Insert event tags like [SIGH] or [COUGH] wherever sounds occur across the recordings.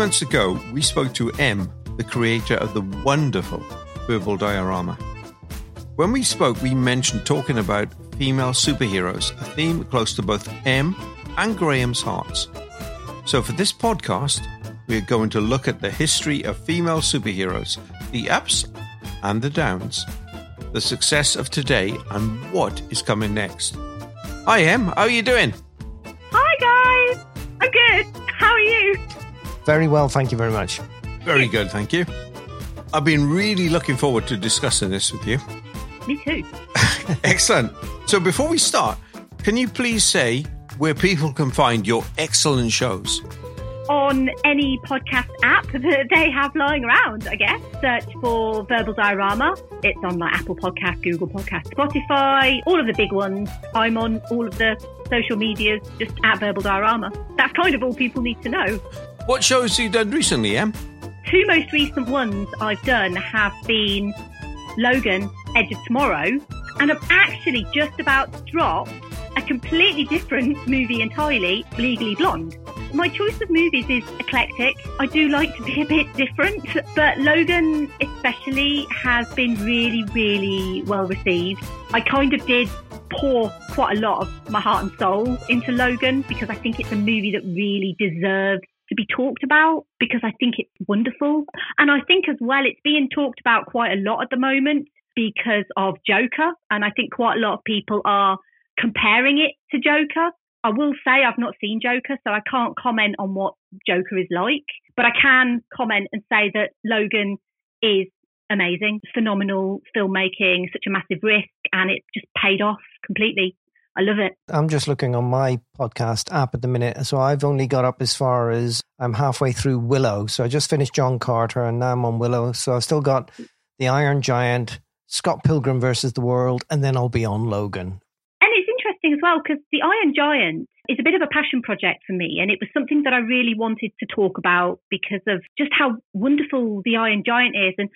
months ago, we spoke to Em, the creator of the wonderful Verbal Diorama. When we spoke, we mentioned talking about female superheroes, a theme close to both Em and Graham's hearts. So, for this podcast, we're going to look at the history of female superheroes, the ups and the downs, the success of today, and what is coming next. Hi, Em. How are you doing? Hi, guys. I'm good. How are you? Very well, thank you very much. Very good, thank you. I've been really looking forward to discussing this with you. Me too. [LAUGHS] Excellent. So, before we start, can you please say where people can find your excellent shows? On any podcast app [LAUGHS] that they have lying around, I guess. Search for Verbal Diorama. It's on like Apple Podcast, Google Podcast, Spotify, all of the big ones. I'm on all of the social medias, just at Verbal Diorama. That's kind of all people need to know. What shows have you done recently, Em? Two most recent ones I've done have been Logan, Edge of Tomorrow, and I've actually just about to drop a completely different [LAUGHS] movie entirely, Legally Blonde. My choice of movies is eclectic. I do like to be a bit different, but Logan especially has been really, really well received. I kind of did pour quite a lot of my heart and soul into Logan because I think it's a movie that really deserves be talked about because I think it's wonderful. And I think as well, it's being talked about quite a lot at the moment because of Joker. And I think quite a lot of people are comparing it to Joker. I will say I've not seen Joker, so I can't comment on what Joker is like, but I can comment and say that Logan is amazing, phenomenal filmmaking, such a massive risk, and it just paid off completely. I love it. I'm just looking on my podcast app at the minute. So I've only got up as far as I'm halfway through Willow. So I just finished John Carter and now I'm on Willow. So I've still got The Iron Giant, Scott Pilgrim versus the World, and then I'll be on Logan. And it's interesting as well because The Iron Giant is a bit of a passion project for me. And it was something that I really wanted to talk about because of just how wonderful The Iron Giant is. And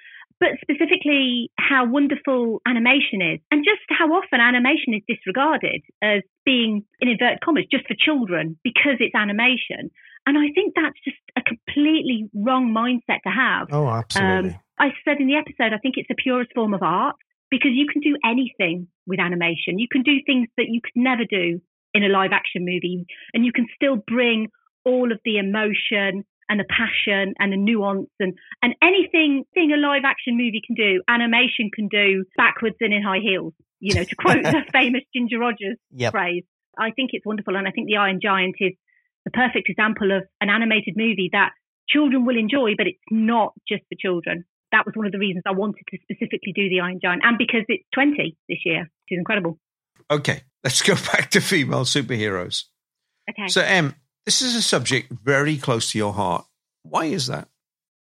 but specifically how wonderful animation is and just how often animation is disregarded as being, in inverted commas, just for children because it's animation. And I think that's just a completely wrong mindset to have. Oh, absolutely. Um, I said in the episode, I think it's the purest form of art because you can do anything with animation. You can do things that you could never do in a live action movie, and you can still bring all of the emotion and the passion and the nuance and, and anything thing a live action movie can do, animation can do backwards and in high heels, you know, to quote the [LAUGHS] famous Ginger Rogers yep. phrase. I think it's wonderful. And I think The Iron Giant is the perfect example of an animated movie that children will enjoy, but it's not just for children. That was one of the reasons I wanted to specifically do The Iron Giant and because it's 20 this year, which is incredible. Okay, [LAUGHS] let's go back to female superheroes. Okay. So, Em, this is a subject very close to your heart. Why is that?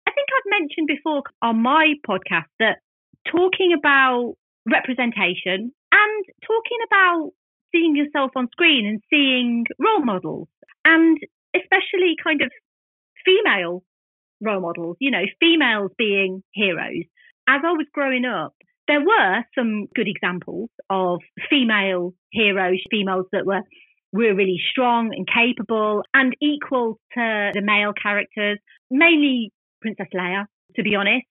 I think I've mentioned before on my podcast that talking about representation and talking about seeing yourself on screen and seeing role models and especially kind of female role models, you know, females being heroes. As I was growing up, there were some good examples of female heroes, females that were were really strong and capable and equal to the male characters, mainly Princess Leia, to be honest.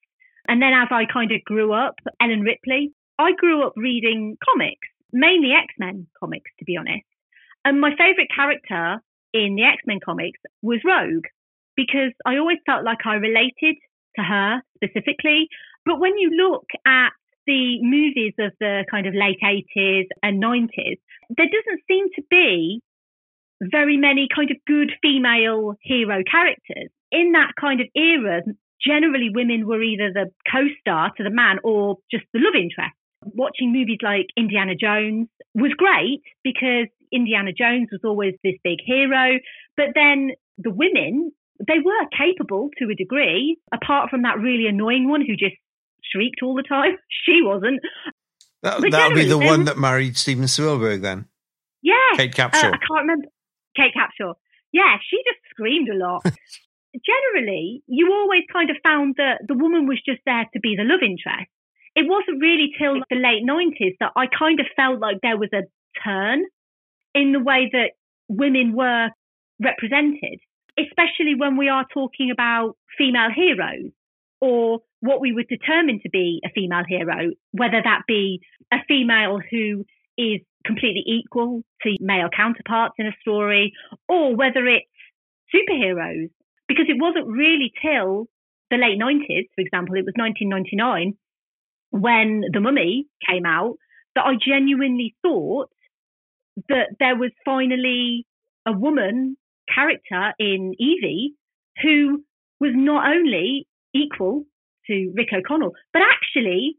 And then as I kind of grew up, Ellen Ripley, I grew up reading comics, mainly X Men comics, to be honest. And my favorite character in the X Men comics was Rogue because I always felt like I related to her specifically. But when you look at the movies of the kind of late 80s and 90s, there doesn't seem to be very many kind of good female hero characters. In that kind of era, generally women were either the co-star to the man or just the love interest. Watching movies like Indiana Jones was great because Indiana Jones was always this big hero, but then the women, they were capable to a degree, apart from that really annoying one who just shrieked all the time. [LAUGHS] She wasn't. That, would be the one that married Steven Spielberg then? Yeah. Kate Capshaw. Uh, I can't remember. Kate Capshaw. Yeah, she just screamed a lot. [LAUGHS] Generally, you always kind of found that the woman was just there to be the love interest. It wasn't really till the late 90s that I kind of felt like there was a turn in the way that women were represented. especially when we are talking about female heroes or what we would determine to be a female hero, whether that be a female who is completely equal to male counterparts in a story, or whether it's superheroes. Because it wasn't really till the late 90s, for example, it was 1999 when The Mummy came out, that I genuinely thought that there was finally a woman character in Evie who was not only equal to Rick O'Connell, but actually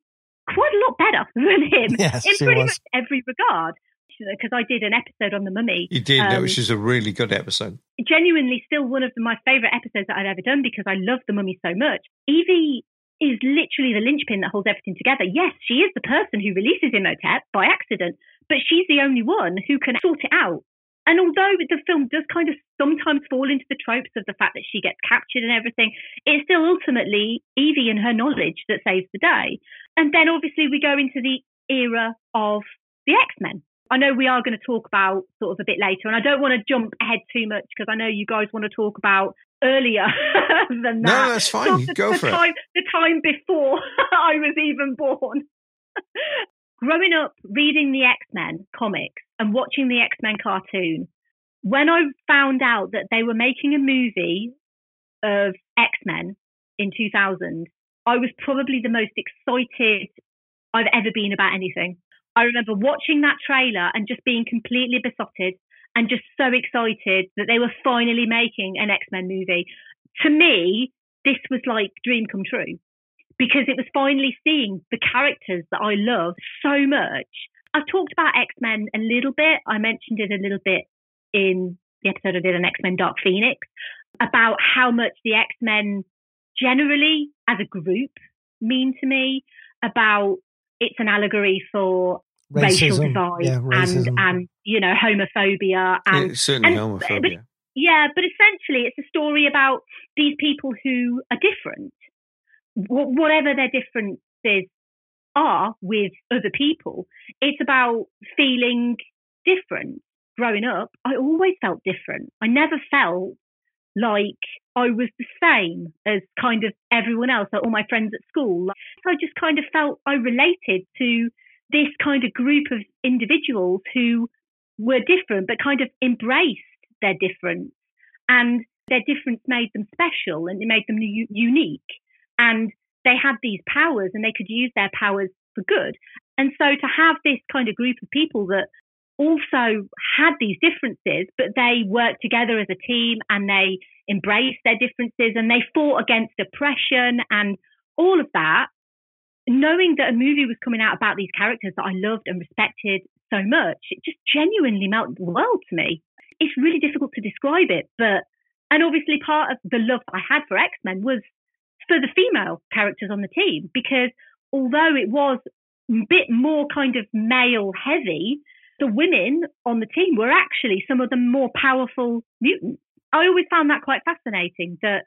quite a lot better [LAUGHS] than him Yes, in pretty was. much every regard. Because I did an episode on the mummy. You did, Um, which is a really good episode. Genuinely, still one of my favourite episodes that I've ever done because I love the mummy so much. Evie is literally the linchpin that holds everything together. Yes, she is the person who releases Imhotep by accident, but she's the only one who can sort it out. And although the film does kind of sometimes fall into the tropes of the fact that she gets captured and everything, it's still ultimately Evie and her knowledge that saves the day. And then obviously we go into the era of the X Men. I know we are going to talk about sort of a bit later, and I don't want to jump ahead too much because I know you guys want to talk about earlier [LAUGHS] than that. No, that's fine. Of go the for it. time, The time before [LAUGHS] I was even born. [LAUGHS] Growing up reading the X Men comics and watching the X Men cartoon, when I found out that they were making a movie of X Men in 2000, I was probably the most excited I've ever been about anything. I remember watching that trailer and just being completely besotted and just so excited that they were finally making an X Men movie. To me, this was like dream come true because it was finally seeing the characters that I love so much. I've talked about X Men a little bit. I mentioned it a little bit in the episode I did on X Men Dark Phoenix about how much the X Men generally as a group mean to me, about it's an allegory for racial divide Yeah, and, and, you know, homophobia and it's certainly and- homophobia. yeah, but essentially, it's a story about these people who are different, whatever their differences are with other people. It's about feeling different. Growing up, I always felt different. I never felt like I was the same as kind of everyone else, like all my friends at school. So I just kind of felt I related to this kind of group of individuals who were different, but kind of embraced their difference. And their difference made them special and it made them u- unique. And they had these powers and they could use their powers for good. And so to have this kind of group of people that also had these differences, but they worked together as a team and they embraced their differences and they fought against oppression and all of that, knowing that a movie was coming out about these characters that I loved and respected so much, it just genuinely melted the world to me. It's really difficult to describe it, but, and obviously part of the love I had for X Men was for the female characters on the team, because although it was a bit more kind of male heavy, the women on the team were actually some of the more powerful mutants. I always found that quite fascinating that,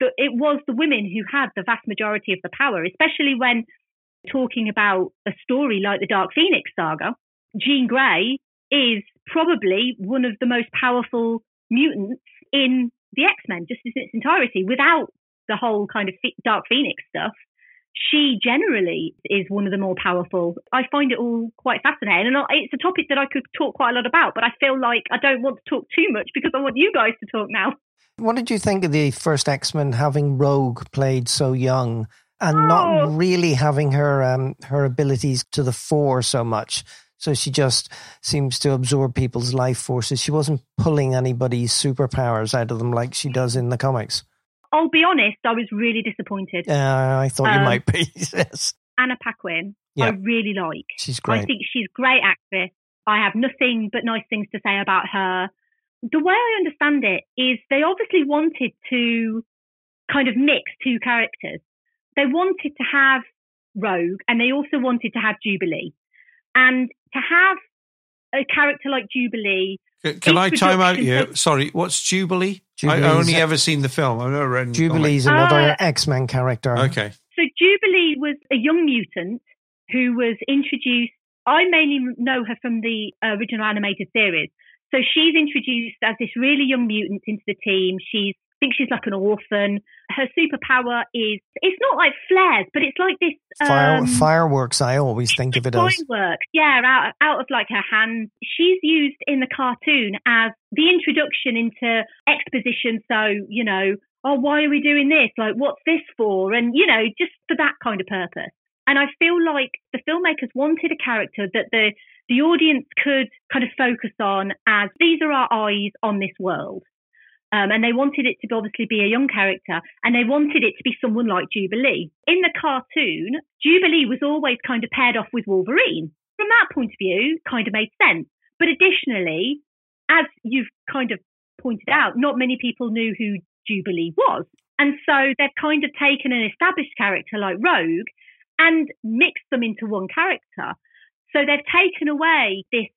that it was the women who had the vast majority of the power, especially when talking about a story like the Dark Phoenix saga. Jean Grey is probably one of the most powerful mutants in the X Men, just in its entirety, without the whole kind of Dark Phoenix stuff. She generally is one of the more powerful. I find it all quite fascinating. And it's a topic that I could talk quite a lot about, but I feel like I don't want to talk too much because I want you guys to talk now. What did you think of the first X Men having Rogue played so young and Oh. not really having her um, her abilities to the fore so much? So she just seems to absorb people's life forces. She wasn't pulling anybody's superpowers out of them like she does in the comics. I'll be honest, I was really disappointed. Uh, I thought you Um, might be. [LAUGHS] yes, Anna Paquin, Yeah. I really like. she's great. I think she's a great actress. I have nothing but nice things to say about her. The way I understand it is they obviously wanted to kind of mix two characters. They wanted to have Rogue and they also wanted to have Jubilee. And to have a character like Jubilee, Can, can I time out Introduction you? Sorry, what's Jubilee? I, I Jubilee's- only ever seen the film. I've never read any Jubilee's Uh, another X Men character. Okay. So Jubilee was a young mutant who was introduced. I mainly know her from the original animated series. So she's introduced as this really young mutant into the team. She's I think she's like an orphan. Her superpower is it's not like flares, but it's like this Fire, um, fireworks, I always think of it as. fireworks. Yeah, out out of like her hand. She's used in the cartoon as the introduction into exposition. So you know, oh, why are we doing this? Like, what's this for? And you know, just for that kind of purpose. And I feel like the filmmakers wanted a character that the the audience could kind of focus on as these are our eyes on this world. Um, and they wanted it to obviously be a young character and they wanted it to be someone like Jubilee. In the cartoon, Jubilee was always kind of paired off with Wolverine. From that point of view, kind of made sense. But additionally, as you've kind of pointed out, not many people knew who Jubilee was. And so they've kind of taken an established character like Rogue and mixed them into one character. So they've taken away this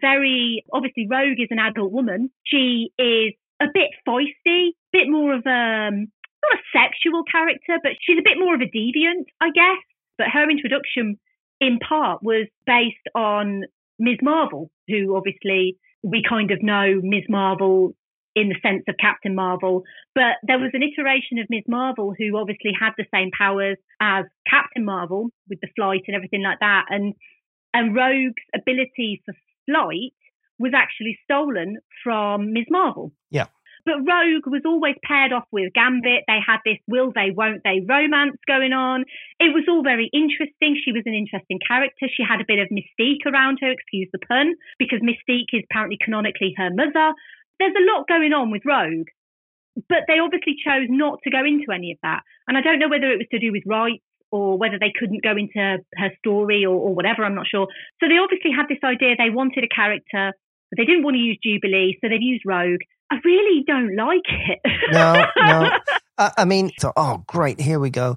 very, obviously Rogue is an adult woman. She is a bit feisty, bit more of a, um, not a sexual character, but she's a bit more of a deviant, I guess. But her introduction in part was based on Ms. Marvel, who obviously we kind of know Ms. Marvel in the sense of Captain Marvel. But there was an iteration of Ms. Marvel who obviously had the same powers as Captain Marvel with the flight and everything like that. And and Rogue's ability for flight was actually stolen from Ms. Marvel. Yeah. But Rogue was always paired off with Gambit. They had this will they, won't they romance going on. It was all very interesting. She was an interesting character. She had a bit of mystique around her, excuse the pun, because Mystique is apparently canonically her mother. There's a lot going on with Rogue, but they obviously chose not to go into any of that. And I don't know whether it was to do with rights or whether they couldn't go into her story or, or whatever, I'm not sure. So they obviously had this idea they wanted a character, but they didn't want to use Jubilee, so they've used Rogue. I really don't like it. No, no. [LAUGHS] I, I mean, so, oh, great, here we go.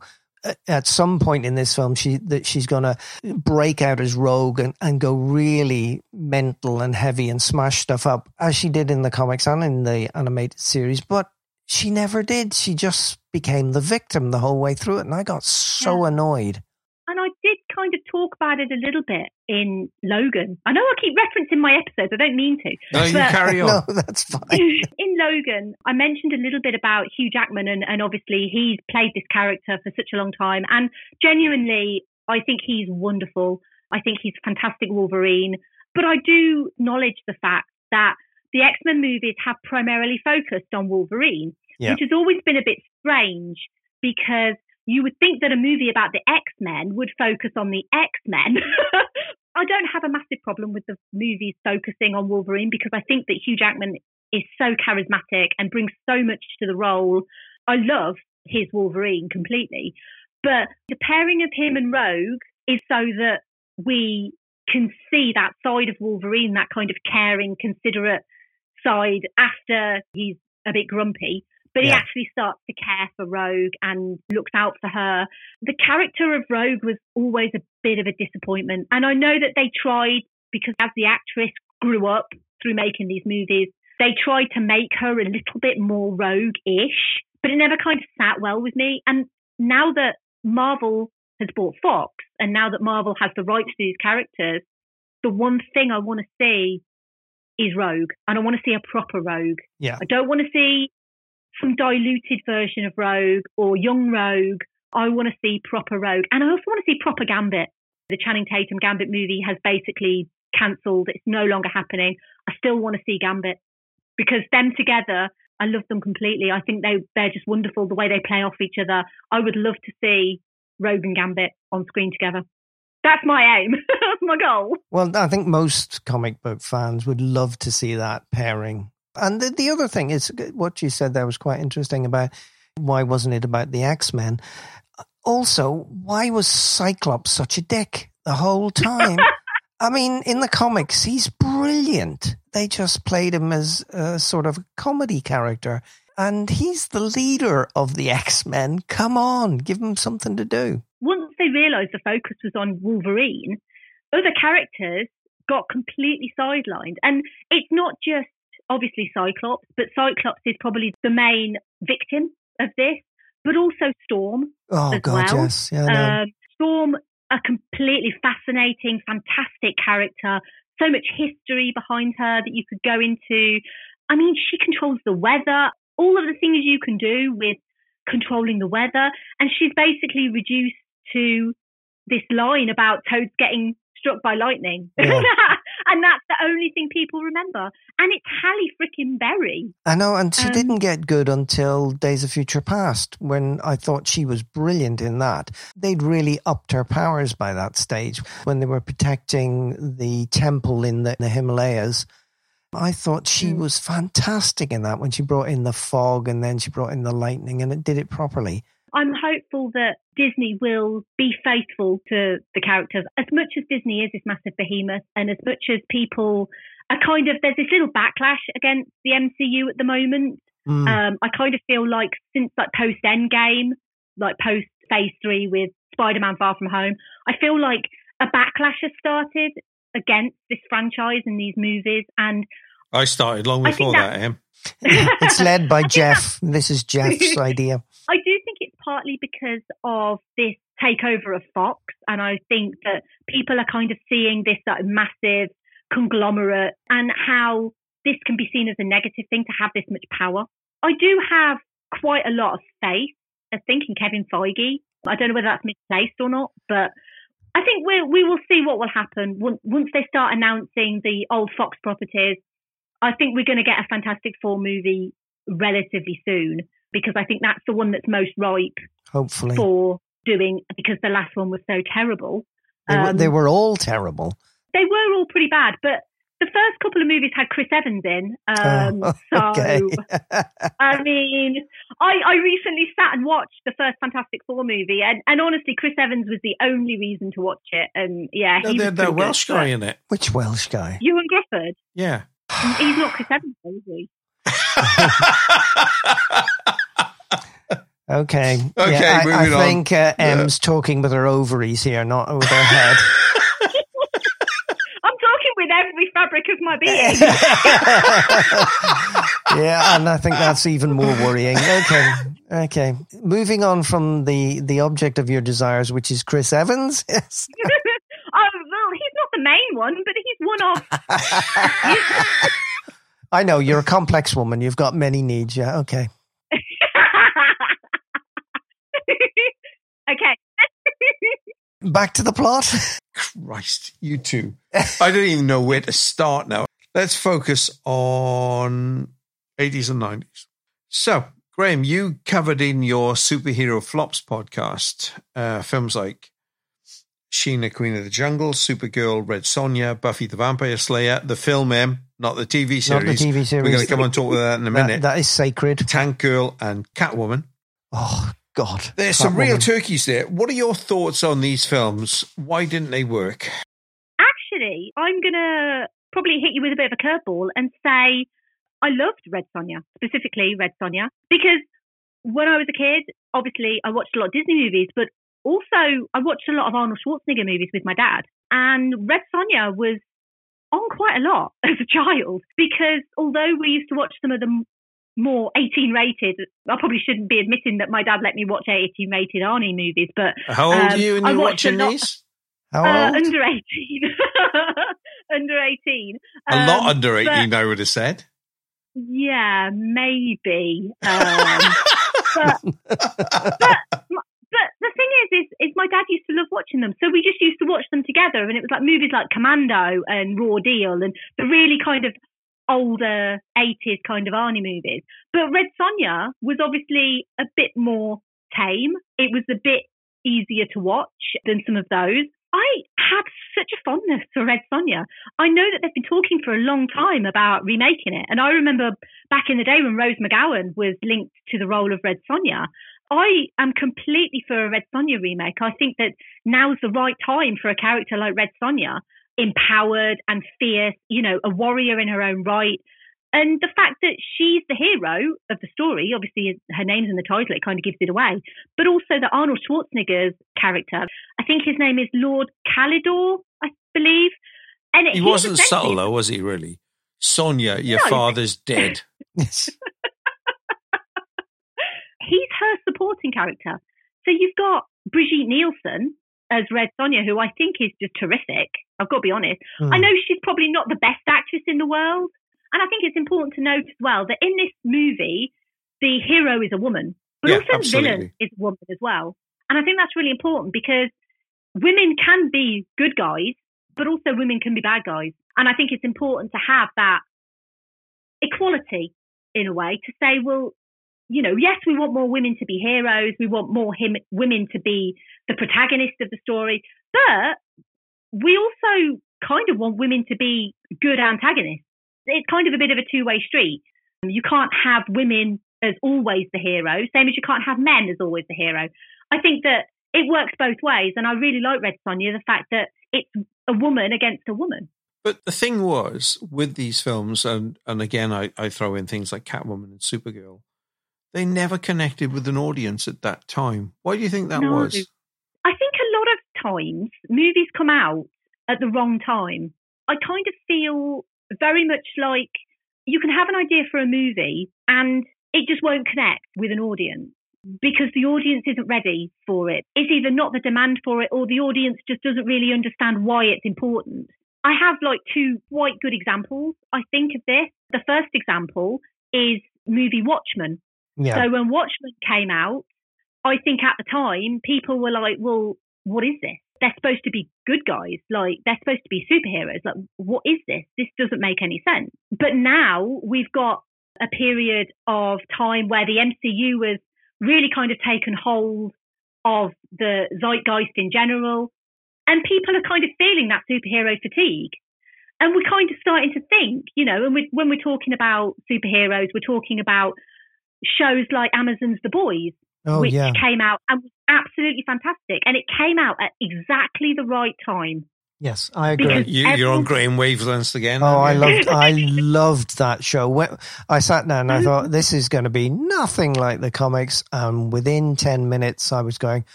At- some point in this film, she that she's going to break out as rogue and, and go really mental and heavy and smash stuff up, as she did in the comics and in the animated series. But she never did. She just became the victim the whole way through it, and I got so annoyed. and I did kind of talk about it a little bit in Logan. I know I keep referencing my episodes. I don't mean to. No, you carry on. [LAUGHS] No, that's fine. [LAUGHS] in Logan, I mentioned a little bit about Hugh Jackman, and, and obviously he's played this character for such a long time. And genuinely, I think he's wonderful. I think he's fantastic Wolverine. But I do acknowledge the fact that the X Men movies have primarily focused on Wolverine, Yeah. which has always been a bit strange because you would think that a movie about the X Men would focus on the X Men. [LAUGHS] I don't have a massive problem with the movies focusing on Wolverine because I think that Hugh Jackman is so charismatic and brings so much to the role. I love his Wolverine completely. But the pairing of him and Rogue is so that we can see that side of Wolverine, that kind of caring, considerate side after he's a bit grumpy. But he actually starts to care for Rogue and looks out for her. The character of Rogue was always a bit of a disappointment. And I know that they tried, because as the actress grew up through making these movies, they tried to make her a little bit more rogue ish, but it never kind of sat well with me. And now that Marvel has bought Fox and now that Marvel has the rights to these characters, the one thing I want to see is Rogue. And I want to see a proper Rogue. Yeah. I don't want to see some diluted version of Rogue or young Rogue. I want to see proper Rogue. And I also want to see proper Gambit. The Channing Tatum Gambit movie has basically cancelled. It's no longer happening. I still want to see Gambit because them together, I love them completely. I think they, they're just wonderful the way they play off each other. I would love to see Rogue and Gambit on screen together. That's my aim. [LAUGHS] That's my goal. Well, I think most comic book fans would love to see that pairing. And the, the other thing is uh, what you said there was quite interesting about why wasn't it about the X Men? Also, why was Cyclops such a dick the whole time? [LAUGHS] I mean, in the comics, he's brilliant. They just played him as a sort of comedy character. And he's the leader of the X Men. Come on, give him something to do. once they realised the focus was on Wolverine, other characters got completely sidelined. And it's not just obviously Cyclops, but Cyclops is probably the main victim of this, but also Storm. Oh, God, well. yes. Yeah. Um, Storm, a completely fascinating, fantastic character, so much history behind her that you could go into. I mean, she controls the weather, all of the things you can do with controlling the weather. And she's basically reduced to this line about toads getting struck by lightning. Yeah. [LAUGHS] and that's the only thing people remember. And it's Halle freaking Berry. I know, and she um, didn't get good until Days of Future Past when I thought she was brilliant in that. They'd really upped her powers by that stage when they were protecting the temple in the, the Himalayas. I thought she mm. was fantastic in that when she brought in the fog and then she brought in the lightning and it did it properly. I'm hopeful that Disney will be faithful to the characters. As much as Disney is this massive behemoth, and as much as people are kind of, there's this little backlash against the MCU at the moment. Mm. Um, I kind of feel like since like post Endgame, like post Phase Three with Spider-Man: Far From Home, I feel like a backlash has started against this franchise and these movies, and I started long before that, Em. [LAUGHS] it's led by Jeff. This is Jeff's [LAUGHS] idea. I do think it's partly because of this takeover of Fox, and I think that people are kind of seeing this like, massive conglomerate and how this can be seen as a negative thing to have this much power. I do have quite a lot of faith, I think, in Kevin Feige. I don't know whether that's misplaced or not, but I think we we will see what will happen once, once they start announcing the old Fox properties. I think we're going to get a Fantastic Four movie relatively soon because I think that's the one that's most ripe. Hopefully. For doing because the last one was so terrible. They, um, were, they were all terrible. They were all pretty bad, but the first couple of movies had Chris Evans in. Um, oh, [LAUGHS] okay. So, [LAUGHS] I mean, I, I recently sat and watched the first Fantastic Four movie, and, and honestly, Chris Evans was the only reason to watch it. And yeah, no, he that Welsh guy in it. Which Welsh guy? Ioan Gruffudd. Yeah. He's not Chris Evans, is he? Okay. [LAUGHS] Okay. Yeah, I, I think uh, Em's yeah. talking with her ovaries here, not with her head. [LAUGHS] I'm talking with every fabric of my being. [LAUGHS] yeah, and I think that's even more worrying. Okay. Okay. Moving on from the the object of your desires, which is Chris Evans. Yes. oh well, he's not the main one, but he's one of. I know you're a complex woman. You've got many needs. Yeah. Okay. [LAUGHS] okay. Back to the plot. Christ, you two. I don't even know where to start now. Let's focus on 80s and 90s. So, Graham, you covered in your superhero flops podcast uh, films like Sheena, Queen of the Jungle, Supergirl, Red Sonja, Buffy the Vampire Slayer, the film M, not the TV series. Not the TV series. We're going to come and talk about that in a minute. that, that is sacred. Tank Girl and Catwoman. Oh, God. There's Catwoman. some real turkeys there. What are your thoughts on these films? Why didn't they work? Actually, I'm going to probably hit you with a bit of a curveball and say I loved Red Sonja, specifically Red Sonja, because when I was a kid, obviously I watched a lot of Disney movies, but also I watched a lot of Arnold Schwarzenegger movies with my dad. And Red Sonja was on quite a lot [LAUGHS] as a child because although we used to watch some of the more 18 rated, I probably shouldn't be admitting that my dad let me watch 18 rated Arnie movies, but how old um, are you and you're watching lot, these? How uh, under 18. [LAUGHS] under 18. Um, a lot under 18, but, I would have said. Yeah, maybe. [LAUGHS] Um, but, but but the thing is, is, is my dad used to love watching them. So we just used to watch them together. And it was like movies like Commando and Raw Deal and the really kind of older 80s kind of Arnie movies. But Red Sonja was obviously a bit more tame. It was a bit easier to watch than some of those. I had such a fondness for Red Sonja. I know that they've been talking for a long time about remaking it. And I remember back in the day when Rose McGowan was linked to the role of Red Sonja, I am completely for a Red Sonja remake. I think that now's the right time for a character like Red Sonja, empowered and fierce, you know, a warrior in her own right. And the fact that she's the hero of the story, obviously her name's in the title, it kind of gives it away. But also that Arnold Schwarzenegger's character, I think his name is Lord Kalidor, I believe. And he wasn't subtle though, was he really? Sonja, your no. father's dead. [LAUGHS] her supporting character. So you've got Brigitte Nielsen as Red Sonja, who I think is just terrific. I've got to be honest. Mm. I know she's probably not the best actress in the world. And I think it's important to note as well that in this movie, the hero is a woman, but Yeah, also the villain is a woman as well. And I think that's really important because women can be good guys, but also women can be bad guys. And I think it's important to have that equality in a way to say, well, you know, yes, we want more women to be heroes. We want more him, women to be the protagonist of the story, but we also kind of want women to be good antagonists. It's kind of a bit of a two way street. You can't have women as always the hero, same as you can't have men as always the hero. I think that it works both ways, and I really like Red Sonja, the fact that it's a woman against a woman. But the thing was with these films, and and again, I, I throw in things like Catwoman and Supergirl. They never connected with an audience at that time. Why do you think that No. was? I think a lot of times movies come out at the wrong time. I kind of feel very much like you can have an idea for a movie and it just won't connect with an audience because the audience isn't ready for it. It's either not the demand for it or the audience just doesn't really understand why it's important. I have like two quite good examples, I think, of this. The first example is movie Watchmen. Yeah. So when Watchmen came out, I think at the time people were like, well, what is this? They're supposed to be good guys. Like they're supposed to be superheroes. Like what is this? This doesn't make any sense. But now we've got a period of time where the MCU was really kind of taken hold of the zeitgeist in general. And people are kind of feeling that superhero fatigue. And we're kind of starting to think, you know, and we, when we're talking about superheroes, we're talking about shows like Amazon's The Boys, oh, which yeah. came out and was absolutely fantastic. And it came out at exactly the right time. Yes, I agree. Because- You, you're on everyone- Graham wavelengths again. Oh, I loved, [LAUGHS] I loved that show. When- I sat down and I mm-hmm. thought this is going to be nothing like the comics. And within ten minutes, I was going,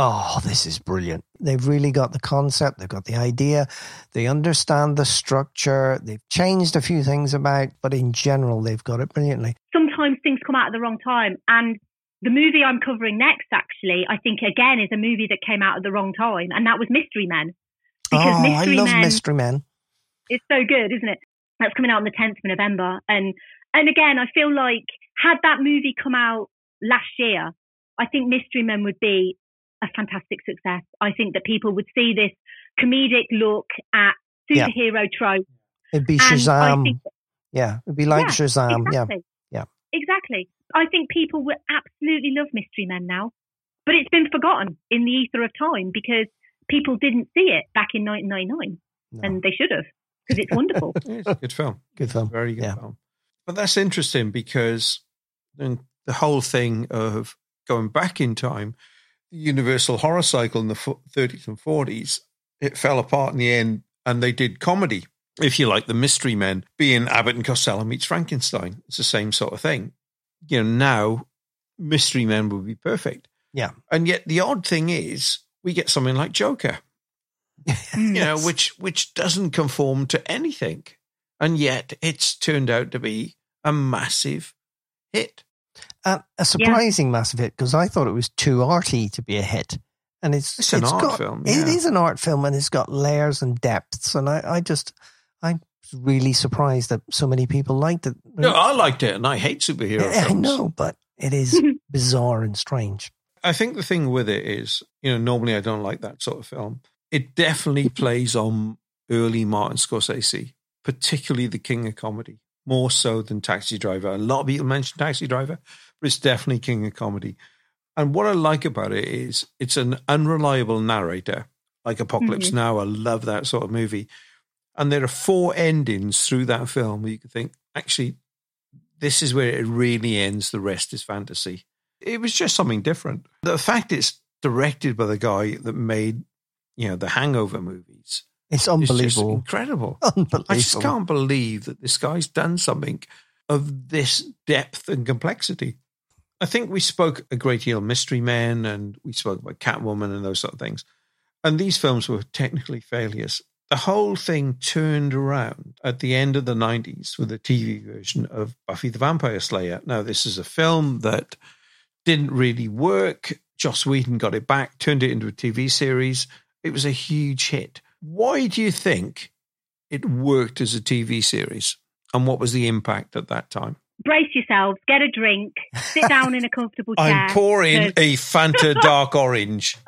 "Oh, this is brilliant." They've really got the concept. They've got the idea. They understand the structure. They've changed a few things about, but in general, they've got it brilliantly. Sometimes things come out at the wrong time. And the movie I'm covering next, actually, I think again is a movie that came out at the wrong time. And that was Mystery Men. Because oh, Mystery I love Men Mystery Men. It's so good, isn't it? That's coming out on the 10th of November. And and again, I feel like had that movie come out last year, I think Mystery Men would be a fantastic success. I think that people would see this comedic look at Yeah. superhero trope. It'd be Shazam. think Yeah, it'd be like Yeah, Shazam. Yeah, exactly. yeah. Exactly. I think people would absolutely love Mystery Men now. But it's been forgotten in the ether of time because people didn't see it back in 1999. No. And they should have because it's wonderful. [LAUGHS] It's a good film. good film. Very good Yeah. film. But that's interesting because then the whole thing of going back in time, the Universal horror cycle in the 30s and 40s, it fell apart in the end and they did comedy. If you like, the Mystery Men being Abbott and Costello meets Frankenstein. It's the same sort of thing. You know, now Mystery Men would be perfect. Yeah. And yet the odd thing is we get something like Joker [LAUGHS] you know, which which doesn't conform to anything, and yet it's turned out to be a massive hit. Uh, a surprising massive hit because I thought it was too arty to be a hit, and it's It's an art film, It yeah. is an art film, and it's got layers and depths, and I, I just I'm really surprised that so many people liked it. No, I liked it, and I hate superhero I, I know, but it is [LAUGHS] bizarre and strange. I think the thing with it is, you know, normally I don't like that sort of film. It definitely [LAUGHS] plays on early Martin Scorsese, particularly the king of comedy, more so than Taxi Driver. A lot of people mention Taxi Driver, but it's definitely king of comedy. And what I like about it is it's an unreliable narrator, like Apocalypse mm-hmm. Now. I love that sort of movie. And there are four endings through that film where you can think, actually, this is where it really ends. The rest is fantasy. It was just something different. The fact it's directed by the guy that made, you know, the Hangover movies It's unbelievable, incredible. [LAUGHS] unbelievable. I just can't believe that this guy's done something of this depth and complexity. I think we spoke a great deal of Mystery Men and we spoke about Catwoman and those sort of things. And these films were technically failures. The whole thing turned around at the end of the 90s with a TV version of Buffy the Vampire Slayer. Now, this is a film that didn't really work Joss Whedon got it back, turned it into a TV series. It was a huge hit. Why do you think it worked as a TV series? And what was the impact at that time? Brace yourselves, get a drink, sit down in a comfortable chair. I'm pouring a Fanta Dark Orange. [LAUGHS]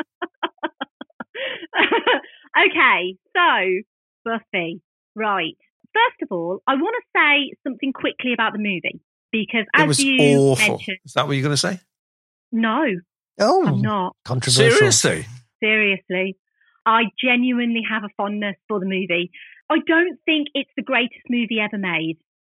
okay, so Buffy, right. First of all, I want to say something quickly about the movie because as it was you awful. mentioned, Is that what you're going to say? no, Oh, I'm not. controversial. Seriously? Seriously. I genuinely have a fondness for the movie. I don't think it's the greatest movie ever made.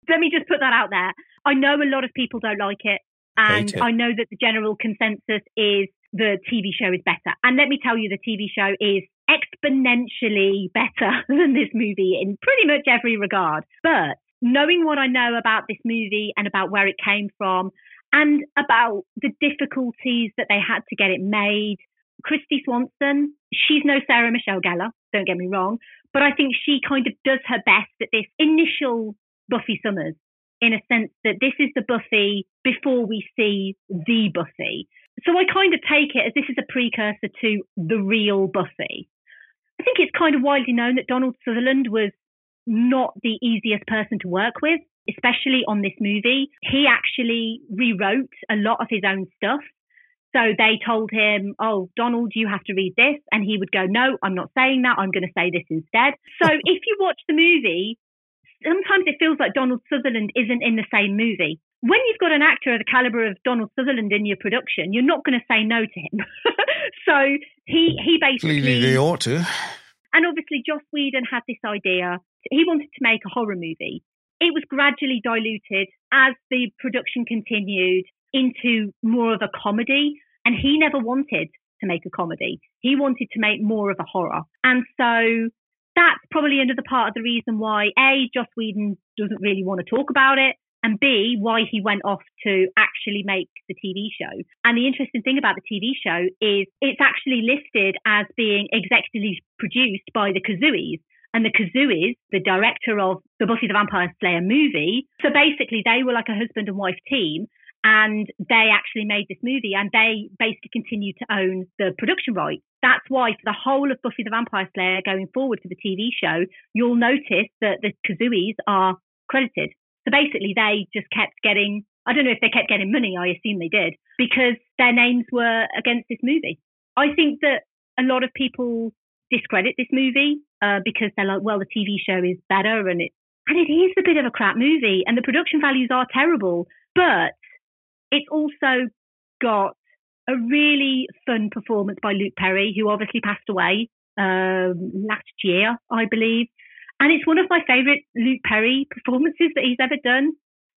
Let me just put that out there. I know a lot of people don't like it, and it. I know that the general consensus is the TV show is better. And let me tell you, the TV show is exponentially better [LAUGHS] than this movie in pretty much every regard. But knowing what I know about this movie and about where it came from and about the difficulties that they had to get it made, Kristy Swanson, she's no Sarah Michelle Gellar, don't get me wrong, but I think she kind of does her best at this initial Buffy Summers in a sense that this is the Buffy before we see the Buffy. So I kind of take it as this is a precursor to the real Buffy. I think it's kind of widely known that Donald Sutherland was not the easiest person to work with, especially on this movie. He actually rewrote a lot of his own stuff. So they told him, Oh, Donald, you have to read this. And he would go, No, I'm not saying that. I'm going to say this instead. So [LAUGHS] if you watch the movie, sometimes it feels like Donald Sutherland isn't in the same movie. When you've got an actor of the caliber of Donald Sutherland in your production, you're not going to say no to him. [LAUGHS] so he he basically Clearly, they ought to. and obviously, Joss Whedon had this idea. He wanted to make a horror movie. It was gradually diluted as the production continued into more of a comedy. And he never wanted to make a comedy. He wanted to make more of a horror. And so that's probably another part of the reason why A, Joss Whedon doesn't really want to talk about it. And B, why he went off to actually make the TV show. And the interesting thing about the TV show is it's actually listed as being executively produced by the Kuzuis. And the Kuzuis, the director of the Buffy the Vampire Slayer movie, so basically they were like a husband and wife team and they actually made this movie and they basically continue to own the production rights. That's why for the whole of Buffy the Vampire Slayer going forward for the TV show, you'll notice that the Kuzuis are credited. So basically they just kept getting, I don't know if they kept getting money, I assume they did, because their names were against this movie. I think that a lot of people discredit this movie uh, because they're like, well, the TV show is better and it, and it is a bit of a crap movie and the production values are terrible, but it's also got a really fun performance by Luke Perry, who obviously passed away um, last year, I believe. And it's one of my favourite Luke Perry performances that he's ever done.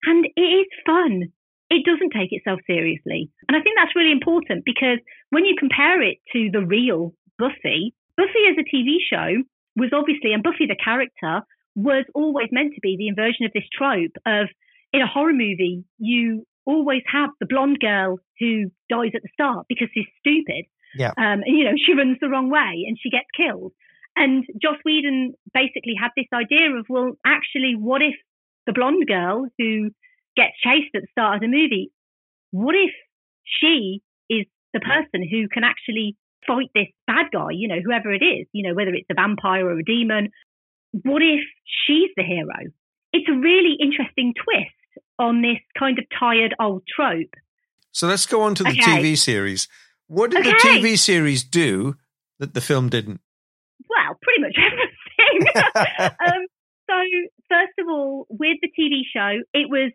And it is fun. It doesn't take itself seriously. And I think that's really important because when you compare it to the real Buffy, Buffy as a TV show was obviously, and Buffy the character was always meant to be the inversion of this trope of in a horror movie, you always have the blonde girl who dies at the start because she's stupid. Yeah. Um, and, you know, she runs the wrong way and she gets killed. And Joss Whedon basically had this idea of, well, actually, what if the blonde girl who gets chased at the start of the movie, what if she is the person who can actually fight this bad guy, you know, whoever it is, you know, whether it's a vampire or a demon? What if she's the hero? It's a really interesting twist on this kind of tired old trope. So let's go on to the Okay. TV series. What did the TV series do that the film didn't? Well, pretty much [LAUGHS] everything. [LAUGHS] um, so, first of all, with the TV show, it was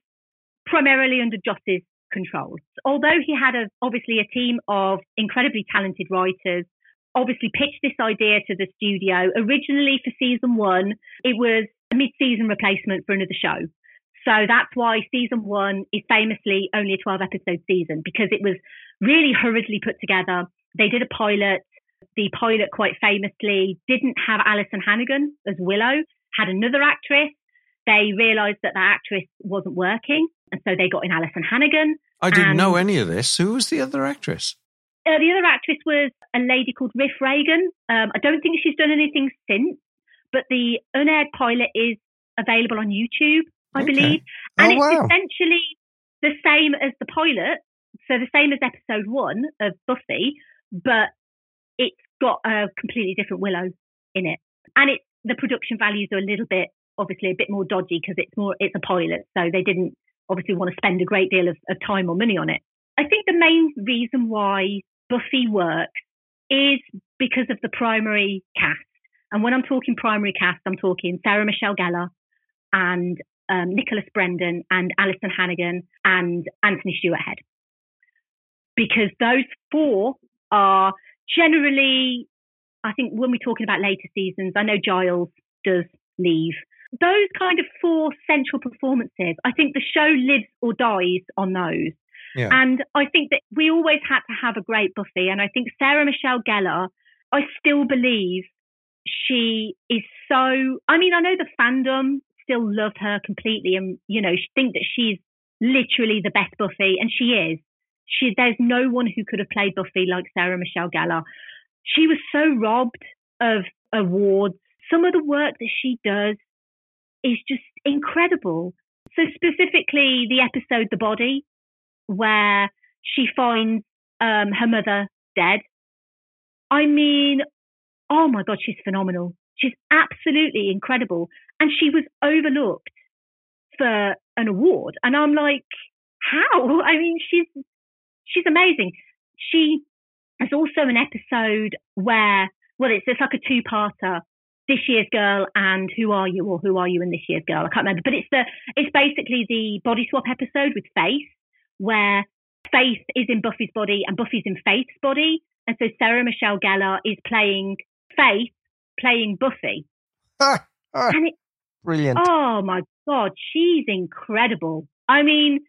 primarily under Joss's control. Although he had a, obviously a team of incredibly talented writers, obviously pitched this idea to the studio. Originally for season one, it was a mid-season replacement for another show. So that's why season one is famously only a 12 episode season because it was really hurriedly put together. They did a pilot. The pilot, quite famously, didn't have Alyson Hannigan as Willow, had another actress. They realised that that actress wasn't working, and so they got in Alyson Hannigan. I didn't know any of this. Who was the other actress? Uh, the other actress was a lady called Riff Regan. Um, I don't think she's done anything since, but the unaired pilot is available on YouTube, I Okay. believe. Oh, And it's wow. essentially the same as the pilot. So the same as episode one of Buffy, but it's got a completely different Willow in it. And it the production values are a little bit obviously a bit more dodgy because it's more it's a pilot, so they didn't obviously want to spend a great deal of, of time or money on it. I think the main reason why Buffy works is because of the primary cast. And when I'm talking primary cast, I'm talking Sarah Michelle Gellar and um, Nicholas Brendon and Alyson Hannigan and Anthony Stewart Head. Because those four are generally, I think when we're talking about later seasons, I know Giles does leave. Those kind of four central performances, I think the show lives or dies on those. Yeah. And I think that we always had to have a great Buffy. And I think Sarah Michelle Gellar, I still believe she is so. I mean, I know the fandom still love her completely and, you know, think that she's literally the best Buffy. And she is. She, there's no one who could have played Buffy like Sarah Michelle Gellar. She was so robbed of awards. Some of the work that she does is just incredible. So specifically the episode The Body, where she finds um, her mother dead. I mean, oh my God, she's phenomenal. She's absolutely incredible. And she was overlooked for an award. And I'm like, how? [LAUGHS] I mean, she's she's amazing. She has also an episode where, well, it's, it's like a two-parter, this year's girl and who are you or who are you in this year's girl? I can't remember, but it's the it's basically the body swap episode with Faith, where Faith is in Buffy's body and Buffy's in Faith's body, and so Sarah Michelle Gellar is playing Faith, playing Buffy, and it, brilliant. Oh my god, she's incredible. I mean,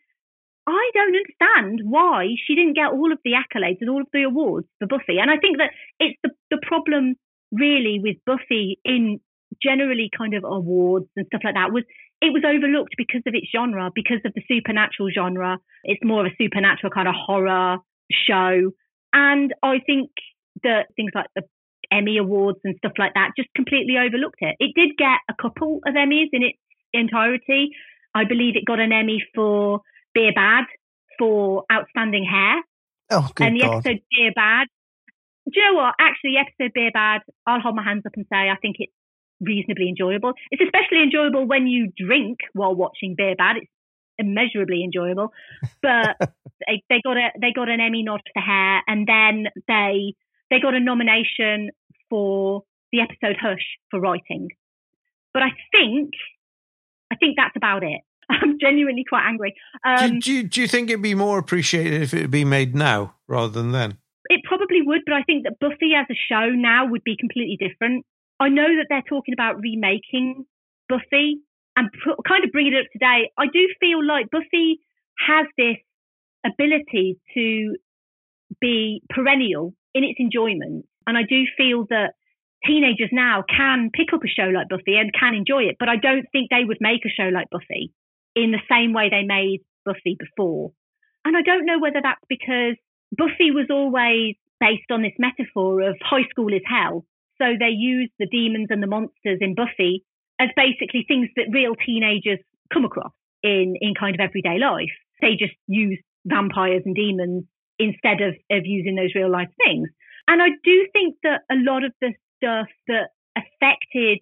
I don't understand why she didn't get all of the accolades and all of the awards for Buffy. And I think that it's the, the problem really with Buffy in generally kind of awards and stuff like that was it was overlooked because of its genre, because of the supernatural genre. It's more of a supernatural kind of horror show. And I think that things like the Emmy Awards and stuff like that just completely overlooked it. It did get a couple of Emmys in its entirety. I believe it got an Emmy for Beer Bad for outstanding hair. Oh, good And the God. episode Beer Bad. Do you know what? Actually, the episode Beer Bad, I'll hold my hands up and say I think it's reasonably enjoyable. It's especially enjoyable when you drink while watching Beer Bad. It's immeasurably enjoyable. But [LAUGHS] they, they got a they got an Emmy nod for hair, and then they they got a nomination for the episode Hush for writing. But I think I think that's about it. [LAUGHS] I'm genuinely quite angry. Um, do, do, you, do you think it'd be more appreciated if it had been made now rather than then? it probably would, but I think that Buffy as a show now would be completely different. I know that they're talking about remaking Buffy and put, kind of bringing it up today. I do feel like Buffy has this ability to be perennial in its enjoyment. And I do feel that teenagers now can pick up a show like Buffy and can enjoy it, but I don't think they would make a show like Buffy in the same way they made Buffy before. And I don't know whether that's because Buffy was always based on this metaphor of high school is hell. So they use the demons and the monsters in Buffy as basically things that real teenagers come across in, in kind of everyday life. They just use vampires and demons instead of, of using those real life things. And I do think that a lot of the stuff that affected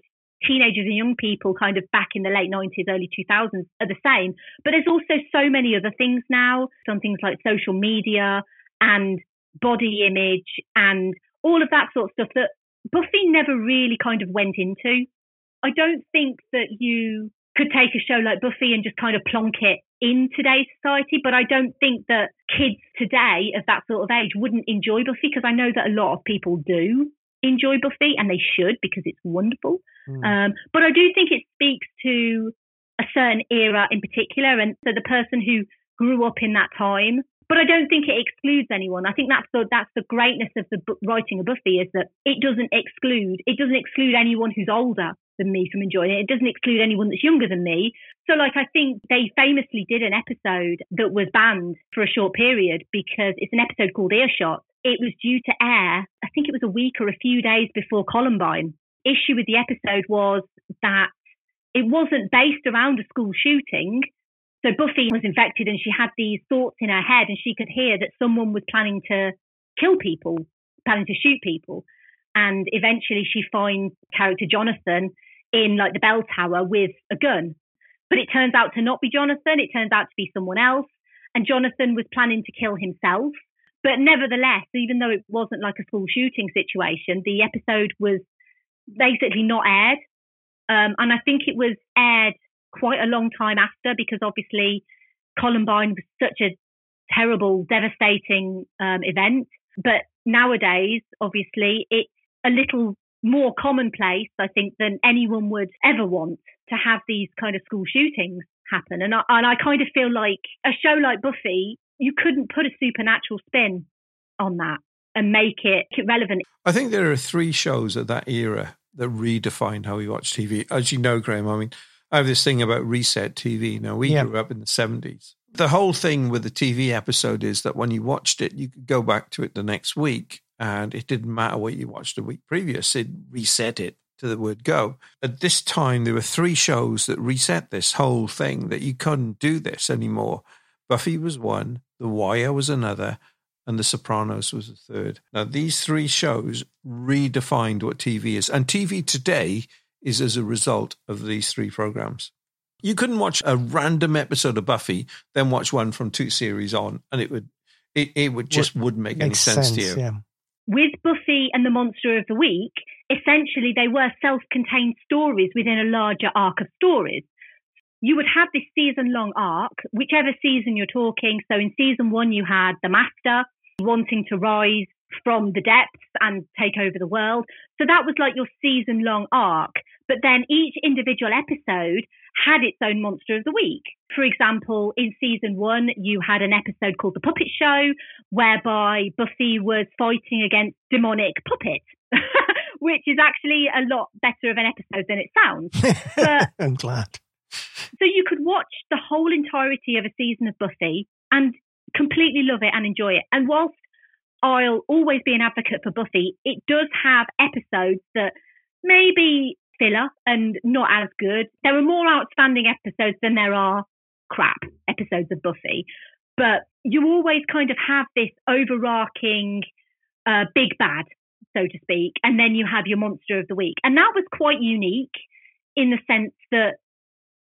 teenagers and young people kind of back in the late 90s, early 2000s are the same. But there's also so many other things now, some things like social media and body image and all of that sort of stuff that Buffy never really kind of went into. I don't think that you could take a show like Buffy and just kind of plonk it in today's society, but I don't think that kids today of that sort of age wouldn't enjoy Buffy because I know that a lot of people do enjoy Buffy and they should because it's wonderful. Mm. Um, but I do think it speaks to a certain era in particular. And so the person who grew up in that time but I don't think it excludes anyone. I think that's the that's the greatness of the writing of Buffy is that it doesn't exclude it doesn't exclude anyone who's older than me from enjoying it. It doesn't exclude anyone that's younger than me. So like I think they famously did an episode that was banned for a short period because it's an episode called Earshot. It was due to air, I think it was a week or a few days before Columbine. Issue with the episode was that it wasn't based around a school shooting So Buffy was infected and she had these thoughts in her head and she could hear that someone was planning to kill people, planning to shoot people. And eventually she finds character Jonathan in like the bell tower with a gun. But it turns out to not be Jonathan. It turns out to be someone else. And Jonathan was planning to kill himself. But nevertheless, even though it wasn't like a school shooting situation, the episode was basically not aired. Um, and I think it was aired quite a long time after because obviously Columbine was such a terrible, devastating um, event. But nowadays, obviously, it's a little more commonplace, I think, than anyone would ever want to have these kind of school shootings happen. And I, and I kind of feel like a show like Buffy, you couldn't put a supernatural spin on that and make it relevant. I think there are three shows at that era that redefined how we watch TV. As you know, Graham, I mean, I have this thing about reset TV. Now, we yeah. grew up in the 70s. The whole thing with the TV episode is that when you watched it, you could go back to it the next week and it didn't matter what you watched the week previous, it reset it to the word go. At this time, there were three shows that reset this whole thing that you couldn't do this anymore. Buffy was one, The Wire was another, and The Sopranos was a third. Now, these three shows redefined what TV is. And TV today is as a result of these three programs. You couldn't watch a random episode of Buffy, then watch one from two series on, and it would it, it would just wouldn't make any sense, sense, to you. Yeah. With Buffy and the Monster of the Week, essentially they were self-contained stories within a larger arc of stories. You would have this season-long arc, whichever season you're talking. So in season one, you had the Master wanting to rise from the depths and take over the world. So that was like your season long arc. But then each individual episode had its own monster of the week. For example, in season one, you had an episode called The Puppet Show, whereby Buffy was fighting against demonic puppets. [LAUGHS] Which is actually a lot better of an episode than it sounds. [LAUGHS] But, I'm glad. So you could watch the whole entirety of a season of Buffy and completely love it and enjoy it. And whilst I'll always be an advocate for Buffy. It does have episodes that maybe filler and not as good. There are more outstanding episodes than there are crap episodes of Buffy. But you always kind of have this overarching uh, big bad, so to speak, and then you have your monster of the week. And that was quite unique in the sense that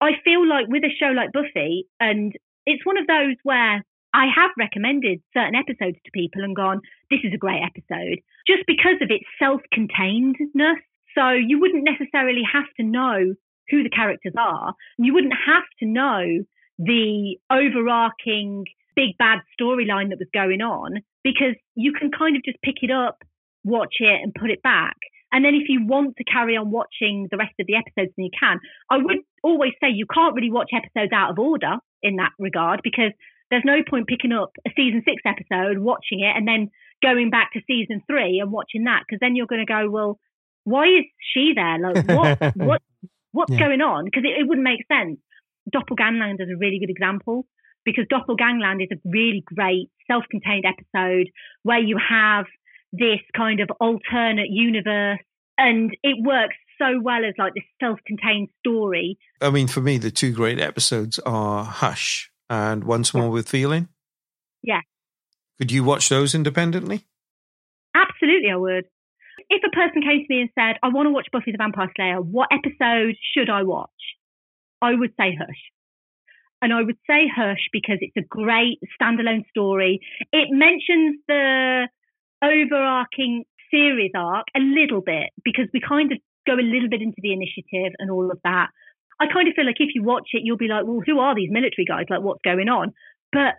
I feel like with a show like Buffy, and it's one of those where I have recommended certain episodes to people and gone, this is a great episode, just because of its self containedness. So you wouldn't necessarily have to know who the characters are. You wouldn't have to know the overarching big bad storyline that was going on because you can kind of just pick it up, watch it, and put it back. And then if you want to carry on watching the rest of the episodes, then you can. I would always say you can't really watch episodes out of order in that regard because there's no point picking up a season six episode, watching it, and then going back to season three and watching that because then you're going to go, well, why is she there? Like, what, [LAUGHS] what, what's yeah. going on? Because it, it, wouldn't make sense. Doppelgangland is a really good example because Doppelgangland is a really great self-contained episode where you have this kind of alternate universe and it works so well as like this self-contained story. I mean, for me, the two great episodes are Hush and Once More with Feeling? Yeah. Could you watch those independently? Absolutely, I would. If a person came to me and said, I want to watch Buffy the Vampire Slayer, what episode should I watch? I would say Hush. And I would say Hush because it's a great standalone story. It mentions the overarching series arc a little bit because we kind of go a little bit into the initiative and all of that. I kind of feel like if you watch it, you'll be like, well, who are these military guys? Like, what's going on? But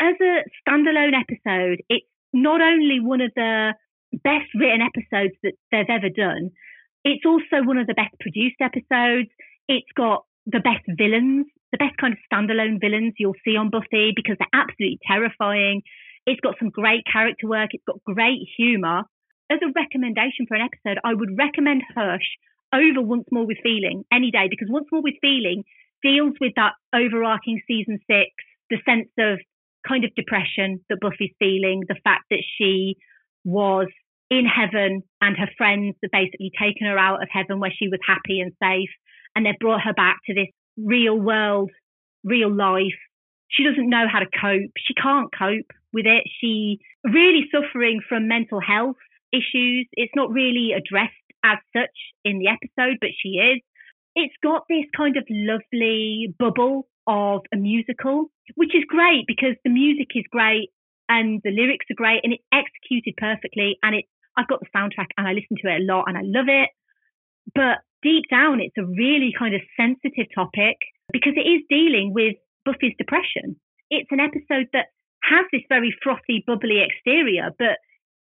as a standalone episode, it's not only one of the best written episodes that they've ever done, it's also one of the best produced episodes. It's got the best villains, the best kind of standalone villains you'll see on Buffy because they're absolutely terrifying. It's got some great character work. It's got great humor. As a recommendation for an episode, I would recommend Hush over Once More with Feeling any day because Once More with Feeling deals with that overarching season six, the sense of kind of depression that Buffy's feeling, the fact that she was in heaven and her friends had basically taken her out of heaven where she was happy and safe and they've brought her back to this real world real life. She doesn't know how to cope. She can't cope with it. She really suffering from mental health issues. It's not really addressed as such in the episode, but she is. It's got this kind of lovely bubble of a musical, which is great because the music is great and the lyrics are great and it's executed perfectly. And it's, I've got the soundtrack and I listen to it a lot and I love it. But deep down, it's a really kind of sensitive topic because it is dealing with Buffy's depression. It's an episode that has this very frothy, bubbly exterior, but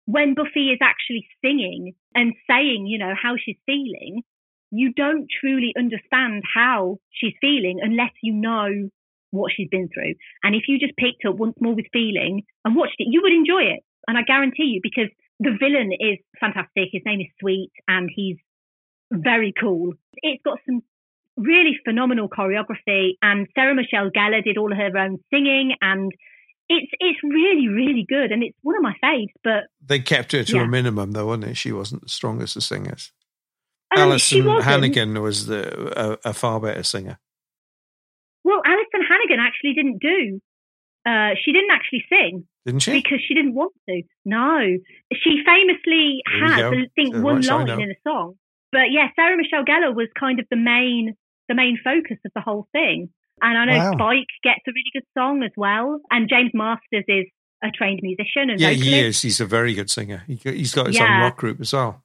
when Buffy is actually singing and saying, you know, how she's feeling, you don't truly understand how she's feeling unless you know what she's been through. And if you just picked up once more with feeling and watched it, you would enjoy it. And I guarantee you, because the villain is fantastic. His name is Sweet and he's very cool. It's got some really phenomenal choreography and Sarah Michelle Gellar did all of her own singing and it's it's really really good and it's one of my faves but they kept her to yeah. a minimum though wasn't it she wasn't the strongest of singers um, Alyson Hannigan was the a, a, far better singer well Alyson Hannigan actually didn't do uh, she didn't actually sing didn't she because she didn't want to no she famously had I think one line in a song but yeah Sarah Michelle Gellar was kind of the main the main focus of the whole thing and I know wow. Spike gets a really good song as well. And James Marsters is a trained musician. And yeah, vocalist. he is. He's a very good singer. He, has got his yeah. own rock group as well.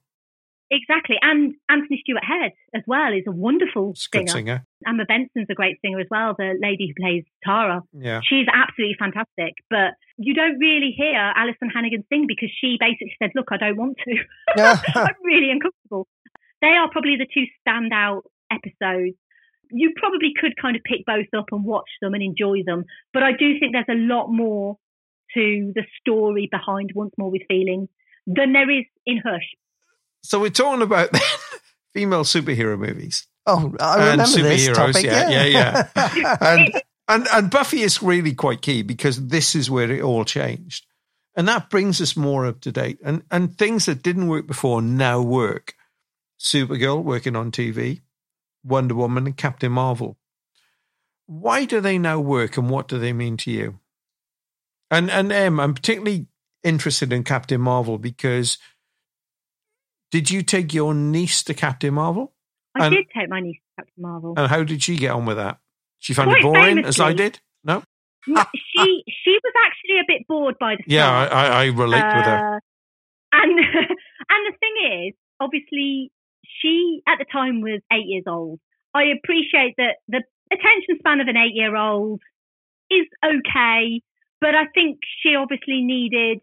Exactly. And Anthony Stewart Head as well is a wonderful singer. singer. Amber Benson's a great singer as well, the lady who plays Tara. Yeah. She's absolutely fantastic. But you don't really hear Alyson Hannigan sing because she basically said, Look, I don't want to. [LAUGHS] [LAUGHS] I'm really uncomfortable. They are probably the two standout episodes you probably could kind of pick both up and watch them and enjoy them. But I do think there's a lot more to the story behind Once More with Feeling than there is in Hush. So we're talking about [LAUGHS] female superhero movies. Oh, I remember superheroes. this topic. Yeah, yeah, yeah. yeah. [LAUGHS] and, and and Buffy is really quite key because this is where it all changed, and that brings us more up to date. And and things that didn't work before now work. Supergirl working on TV, Wonder Woman and Captain Marvel. Why do they now work and what do they mean to you? And and Em, I'm particularly interested in Captain Marvel because did you take your niece to Captain Marvel? I and, did take my niece to Captain Marvel. And how did she get on with that? She found Quite it boring famously, as I did? No? she she was actually a bit bored by the [LAUGHS] start. Yeah, I, I relate uh, with her. Uh, and [LAUGHS] and the thing is, obviously, she at the time was eight years old. I appreciate that the attention span of an eight year old is okay, but I think she obviously needed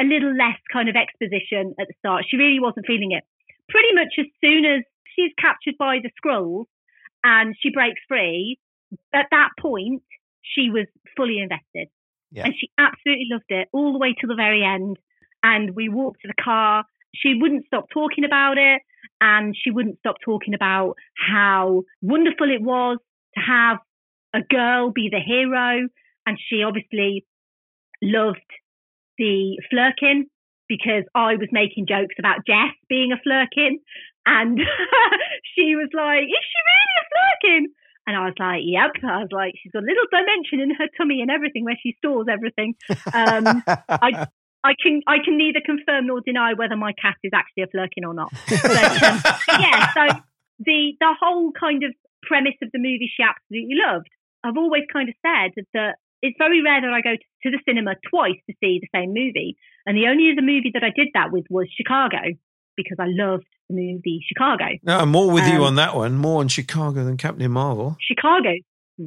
a little less kind of exposition at the start. She really wasn't feeling it. Pretty much as soon as she's captured by the Skrulls and she breaks free, at that point, she was fully invested. Yeah. And she absolutely loved it all the way to the very end. And we walked to the car. She wouldn't stop talking about it and she wouldn't stop talking about how wonderful it was to have a girl be the hero. And she obviously loved the Flerken because I was making jokes about Jess being a Flerken. And [LAUGHS] she was like, Is she really a Flerken? And I was like, Yep. I was like, She's got a little dimension in her tummy and everything where she stores everything. Um, I, I can I can neither confirm nor deny whether my cat is actually a Flerken or not. But, um, [LAUGHS] yeah, so the the whole kind of premise of the movie she absolutely loved. I've always kind of said that it's very rare that I go to the cinema twice to see the same movie, and the only other movie that I did that with was Chicago because I loved the movie Chicago. No, I'm more with um, you on that one. More on Chicago than Captain Marvel. Chicago,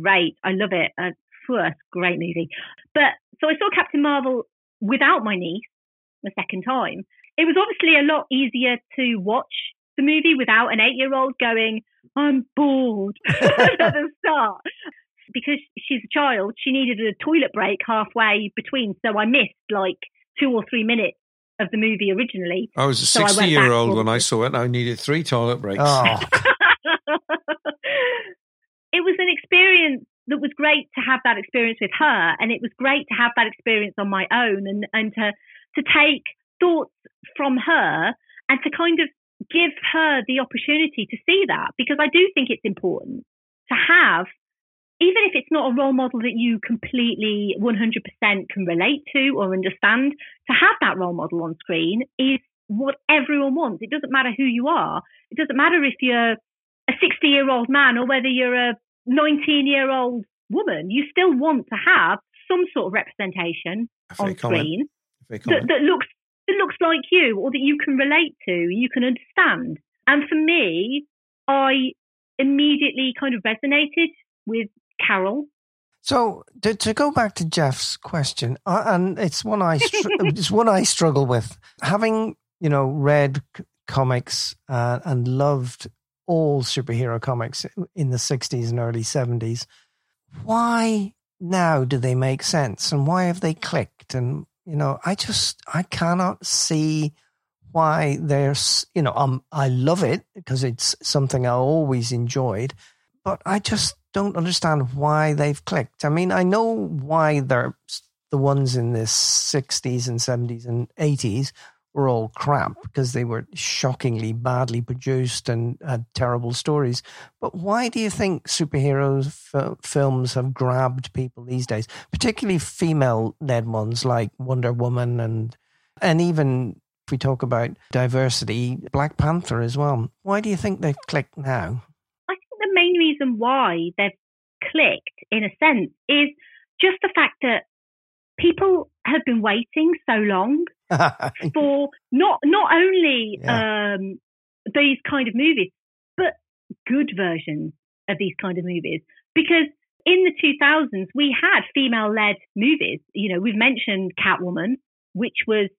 great. I love it. Uh, great movie. But so I saw Captain Marvel without my niece the second time. It was obviously a lot easier to watch the movie without an eight year old going, I'm bored [LAUGHS] at the start. Because she's a child, she needed a toilet break halfway between. So I missed like two or three minutes of the movie originally. I was a 60 so year old when I saw it. I needed three toilet breaks. Oh. [LAUGHS] it was an experience that was great to have that experience with her and it was great to have that experience on my own and, and to to take thoughts from her and to kind of give her the opportunity to see that because I do think it's important to have even if it's not a role model that you completely 100% can relate to or understand, to have that role model on screen is what everyone wants. It doesn't matter who you are. It doesn't matter if you're a 60 year old man or whether you're a 19 year old woman. You still want to have some sort of representation on screen that, that looks that looks like you or that you can relate to, you can understand. And for me, I immediately kind of resonated with Carol. So to, to go back to Jeff's question, uh, and it's one I str- [LAUGHS] it's one I struggle with. Having you know read c- comics uh, and loved all superhero comics in the '60s and early '70s, why now do they make sense, and why have they clicked? And you know, I just I cannot see why there's you know um I love it because it's something I always enjoyed, but I just don't understand why they've clicked. I mean, I know why they're the ones in the 60s and 70s and 80s were all crap because they were shockingly badly produced and had terrible stories. But why do you think superhero f- films have grabbed people these days, particularly female-led ones like Wonder Woman and and even if we talk about diversity, Black Panther as well. Why do you think they've clicked now? Main reason why they've clicked, in a sense, is just the fact that people have been waiting so long [LAUGHS] for not not only yeah. um, these kind of movies, but good versions of these kind of movies. Because in the 2000s, we had female-led movies. You know, we've mentioned Catwoman, which was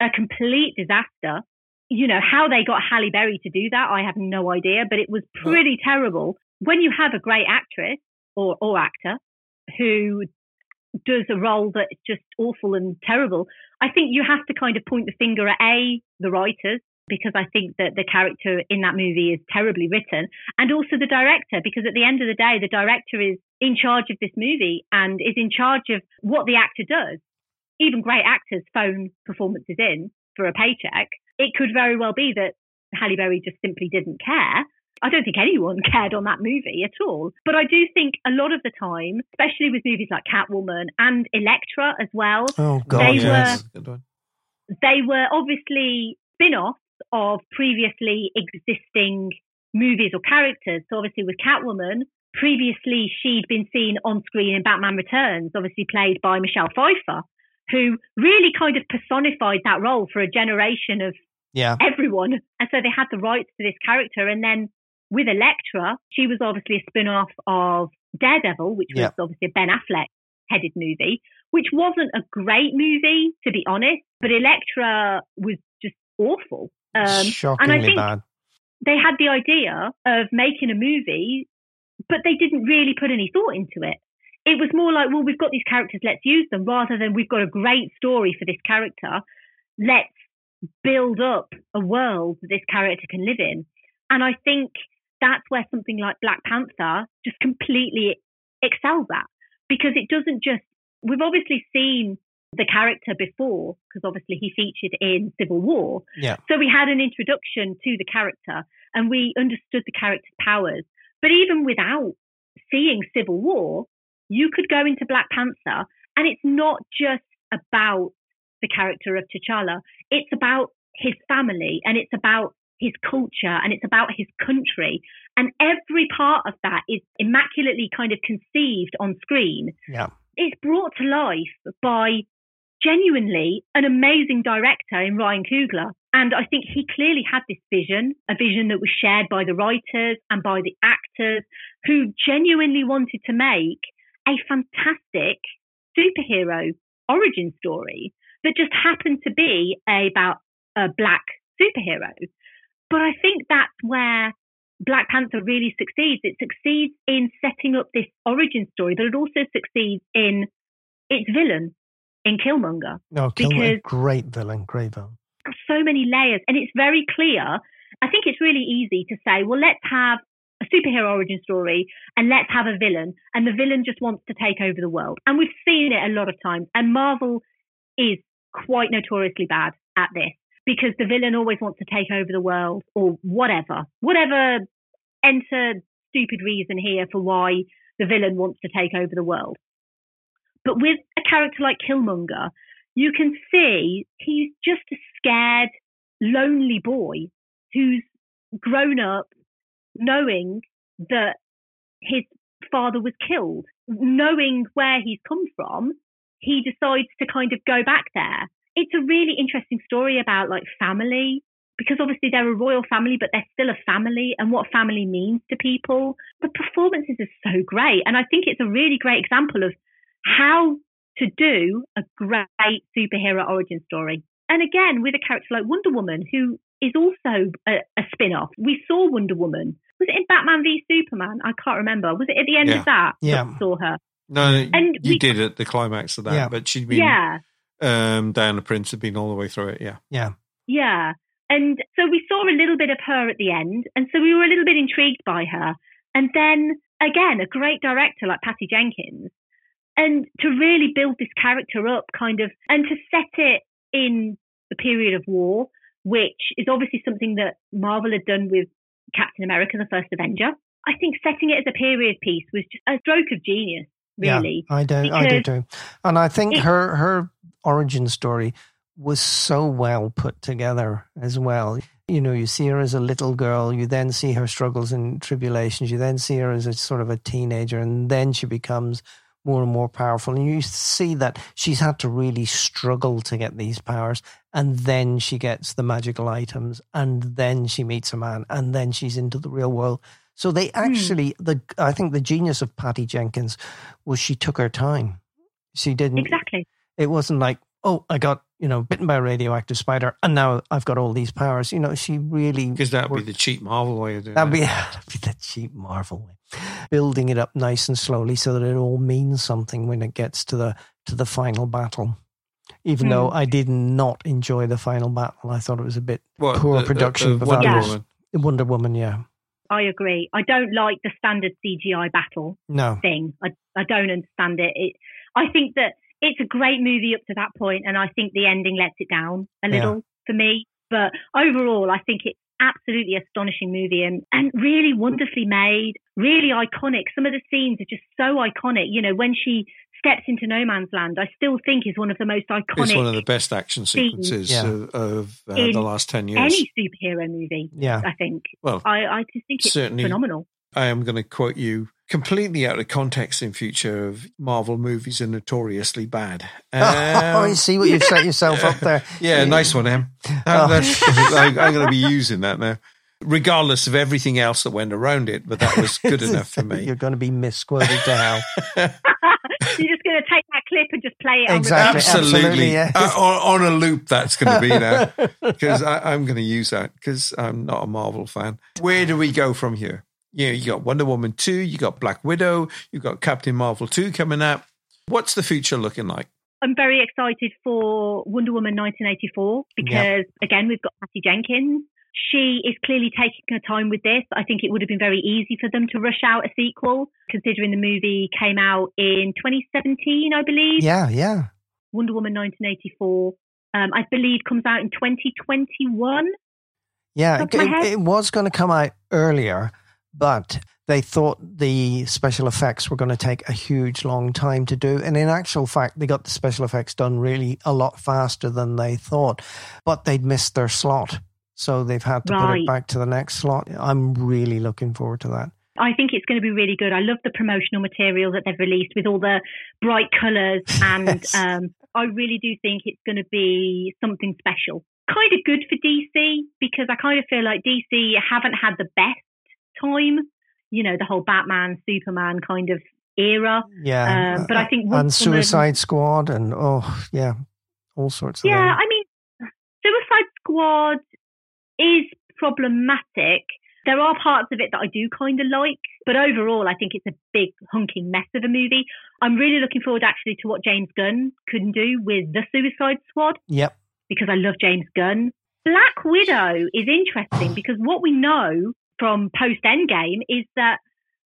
a complete disaster you know, how they got Halle Berry to do that, I have no idea, but it was pretty terrible. When you have a great actress or, or actor who does a role that's just awful and terrible, I think you have to kind of point the finger at A, the writers, because I think that the character in that movie is terribly written, and also the director, because at the end of the day, the director is in charge of this movie and is in charge of what the actor does. Even great actors phone performances in for a paycheck it could very well be that Halle Berry just simply didn't care. I don't think anyone [LAUGHS] cared on that movie at all. But I do think a lot of the time, especially with movies like Catwoman and Elektra as well, oh, God, they yes. were they were obviously spin-offs of previously existing movies or characters. So obviously with Catwoman, previously she'd been seen on screen in Batman Returns, obviously played by Michelle Pfeiffer, who really kind of personified that role for a generation of yeah. everyone. And so they had the rights to this character. And then with Elektra, she was obviously a spin off of Daredevil, which was obviously a Ben Affleck headed movie, which wasn't a great movie, to be honest, but Elektra was just awful. Um, Shockingly and I think bad. They had the idea of making a movie, but they didn't really put any thought into it. It was more like, well, we've got these characters, let's use them, rather than we've got a great story for this character. Let's build up a world that this character can live in. And I think that's where something like Black Panther just completely excels at because it doesn't just, we've obviously seen the character before because obviously he featured in Civil War. Yeah. So we had an introduction to the character and we understood the character's powers. But even without seeing Civil War, you could go into Black Panther and it's not just about the character of T'Challa. It's about his family and it's about his culture and it's about his country. And every part of that is immaculately kind of conceived on screen. Yeah. It's brought to life by genuinely an amazing director in Ryan Coogler. And I think he clearly had this vision, a vision that was shared by the writers and by the actors who genuinely wanted to make a fantastic superhero origin story that just happened to be about a black superhero. But I think that's where Black Panther really succeeds. It succeeds in setting up this origin story, but it also succeeds in its villain, in Killmonger. No, Killmonger, great villain, great villain. So many layers, and it's very clear. I think it's really easy to say, well, let's have a superhero origin story and let's have a villain, and the villain just wants to take over the world. And we've seen it a lot of times, and Marvel is quite notoriously bad at this because the villain always wants to take over the world or whatever, whatever enter stupid reason here for why the villain wants to take over the world. But with a character like Killmonger, you can see he's just a scared, lonely boy who's grown up knowing that his father was killed, knowing where he's come from, he decides to kind of go back there. It's a really interesting story about like family because obviously they're a royal family, but they're still a family and what family means to people. The performances are so great. And I think it's a really great example of how to do a great superhero origin story. And again, with a character like Wonder Woman, who is also a, a spin off. We saw Wonder Woman. Was it in Batman v Superman? I can't remember. Was it at the end Yeah. of that? Yeah. saw her. No, And you we- did at the climax of that, Yeah. but she'd been, Yeah. um, Diana Prince had been all the way through it. Yeah. Yeah. Yeah. And so we saw a little bit of her at the end. And so we were a little bit intrigued by her. And then again, a great director like Patty Jenkins. And to really build this character up kind of, and to set it in the period of war, which is obviously something that Marvel had done with Captain America, the first Avenger. I think setting it as a period piece was just a stroke of genius, really. Yeah, I do. I do because too. And I think it- her her origin story was so well put together as well. You know, you see her as a little girl, you then see her struggles and tribulations, you then see her as a sort of a teenager, and then she becomes more and more powerful. And you see that she's had to really struggle to get these powers, and then she gets the magical items, and then she meets a man, and then she's into the real world. So they hmm. actually, the I think the genius of Patty Jenkins was she took her time. She didn't. Exactly. It wasn't like, oh, I got you know bitten by a radioactive spider, and now I've got all these powers. You know, she really Because that'd be the cheap Marvel way of doing That'd it. be, [LAUGHS] that'd be the cheap Marvel way. Building it up nice and slowly so that it all means something when it gets to the to the final battle. Even though hmm. I did not enjoy the final battle, I thought it was a bit What, poor the- the- production the of Wonder Woman. Wonder Woman. Yeah, I agree. I don't like the standard CGI battle. no, thing. I, I don't understand it. it. I think that it's a great movie up to that point, and I think the ending lets it down a Yeah. little for me. But overall, I think it's absolutely astonishing movie and, and really wonderfully made, really iconic. Some of the scenes are just so iconic. You know, when she steps into no man's land, I still think is one of the most iconic It's one of the best action sequences Yeah. of, of uh, the last 10 years. any superhero movie. yeah, I think well, I, I just think it's Certainly. phenomenal. I am going to quote you completely out of context in future of Marvel movies are notoriously bad. [LAUGHS] oh, Um, you see what you've set yourself up there. [LAUGHS] yeah, nice one, Em. That- [LAUGHS] Oh. that's- I, I'm going to be using that now, regardless of everything else that went around it. But that was good enough for me. You're going to be misquoted to hell. You're just going to take that clip and just play it. Exactly. On repeat. Absolutely, yes. Uh, on, on a loop. That's going to be now because I'm going to use that because I'm not a Marvel fan. Where do we go from here? Yeah, you got Wonder Woman two, you got Black Widow, you got Captain Marvel two coming up. What's the future looking like? I'm very excited for Wonder Woman 1984 because, again, we've got Patty Jenkins. She is clearly taking her time with this. I think it would have been very easy for them to rush out a sequel, considering the movie came out in 2017, I believe. Yeah, yeah. Wonder Woman 1984, um, I believe, comes out in 2021. Yeah, it, of my head. it was going to come out earlier, but they thought the special effects were going to take a huge long time to do. And in actual fact, they got the special effects done really a lot faster than they thought, but they'd missed their slot. So they've had to put it back to the next slot. I'm really looking forward to that. I think it's going to be really good. I love the promotional material that they've released with all the bright colours, [LAUGHS] and Yes. um, I really do think it's going to be something special. Kind of good for DC because I kind of feel like DC haven't had the best time. You know, the whole Batman, Superman kind of era. Yeah. Um, but I think and Suicide Squad and oh yeah, all sorts of Yeah, them. I mean, Suicide Squad is problematic. There are parts of it that I do kind of like, but overall, I think it's a big hunking mess of a movie. I'm really looking forward actually to what James Gunn can do with the Suicide Squad Yep. because I love James Gunn. Black Widow is interesting [SIGHS] because what we know from post Endgame is that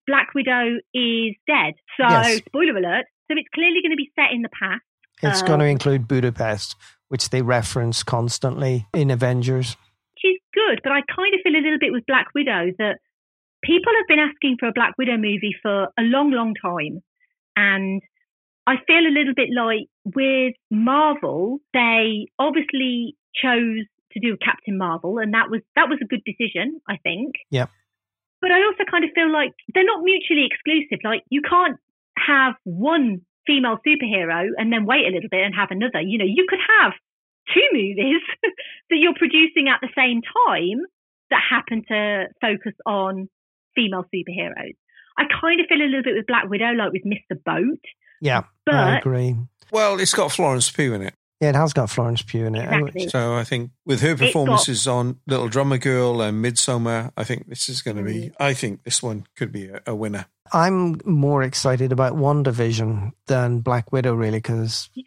Black Widow is dead. So, Yes. spoiler alert. So, it's clearly going to be set in the past. It's Uh, going to include Budapest, which they reference constantly in Avengers. she's good, but I kind of feel a little bit with Black Widow that people have been asking for a Black Widow movie for a long, long time. And I feel a little bit like with Marvel, they obviously chose to do Captain Marvel, and that was that was a good decision, I think. Yeah. But I also kind of feel like they're not mutually exclusive. Like you can't have one female superhero and then wait a little bit and have another. You know, you could have two movies [LAUGHS] that you're producing at the same time that happen to focus on female superheroes. I kind of feel a little bit with Black Widow, like with Mr. Boat. Yeah, but I agree. Well, it's got Florence Pugh in it. Yeah, it has got Florence Pugh in it. Exactly. So I think with her performances got, on Little Drummer Girl and Midsommar, I think this is going to be. Mm. I think this one could be a, a winner. I'm more excited about WandaVision than Black Widow, really, because yeah,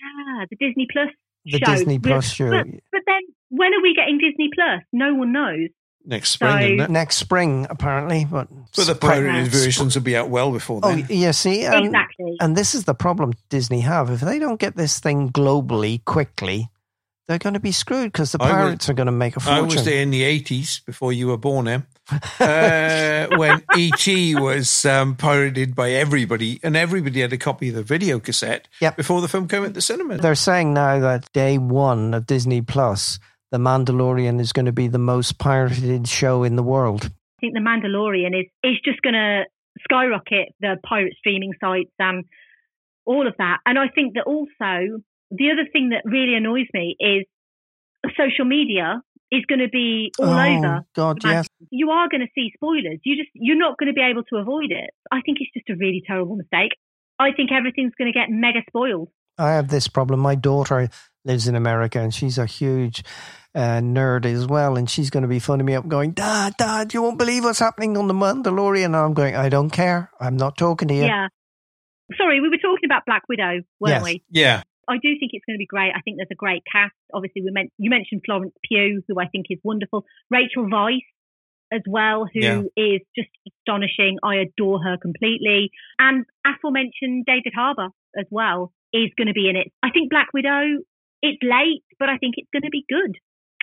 the Disney Plus the show. Disney Plus show. But, but then, when are we getting Disney Plus? No one knows next spring. So, next spring, apparently, but but the pirated versions will be out well before oh, then. Oh, yeah, see, and, exactly. And this is the problem Disney have. If they don't get this thing globally quickly, they're going to be screwed because the pirates was, are going to make a fortune. I was there in the eighties before you were born, Em. uh, [LAUGHS] when ET was um, pirated by everybody, and everybody had a copy of the video cassette yep. before the film came at the cinema. They're saying now that day one of Disney Plus the Mandalorian is going to be the most pirated show in the world. I think The Mandalorian is, is just going to skyrocket the pirate streaming sites and all of that. And I think that also the other thing that really annoys me is social media is going to be all oh, over. God, yes. You are going to see spoilers. You just you're not going to be able to avoid it. I think it's just a really terrible mistake. I think everything's going to get mega spoiled. I have this problem. My daughter lives in America and she's a huge uh, nerd as well, and she's going to be phoning me up, going, "Dad, Dad, you won't believe what's happening on the Mandalorian." And I'm going, "I don't care. I'm not talking to you." Yeah. Sorry, we were talking about Black Widow, weren't yes. we? Yeah. I do think it's going to be great. I think there's a great cast. Obviously, we meant you mentioned Florence Pugh, who I think is wonderful. Rachel Weisz as well, who yeah. is just astonishing. I adore her completely. And aforementioned David Harbour as well is going to be in it. I think Black Widow. It's late, but I think it's going to be good.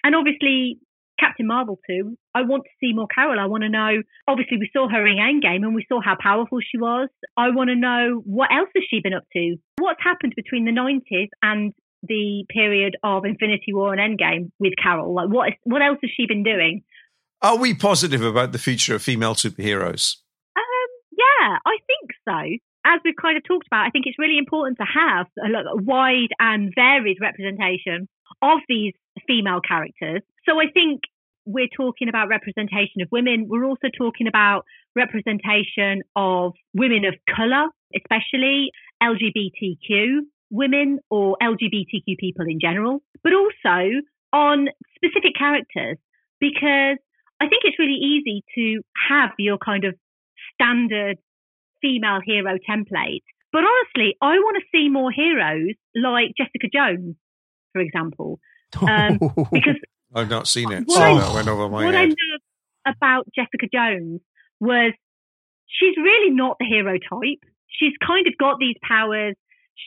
And obviously, Captain Marvel too. I want to see more Carol. I want to know. Obviously, we saw her in Endgame and we saw how powerful she was. I want to know what else has she been up to? What's happened between the 90s and the period of Infinity War and Endgame with Carol? Like, what is, what else has she been doing? Are we positive about the future of female superheroes? Um, yeah, I think so. As we've kind of talked about, I think it's really important to have a, wide and varied representation of these female characters. So I think we're talking about representation of women. We're also talking about representation of women of colour, especially LGBTQ women or LGBTQ people in general, but also on specific characters because I think it's really easy to have your kind of standard female hero template. But honestly, I want to see more heroes like Jessica Jones, for example, [LAUGHS] um, because I've not seen it, so I, that went over my what head. I love about Jessica Jones was she's really not the hero type. She's kind of got these powers.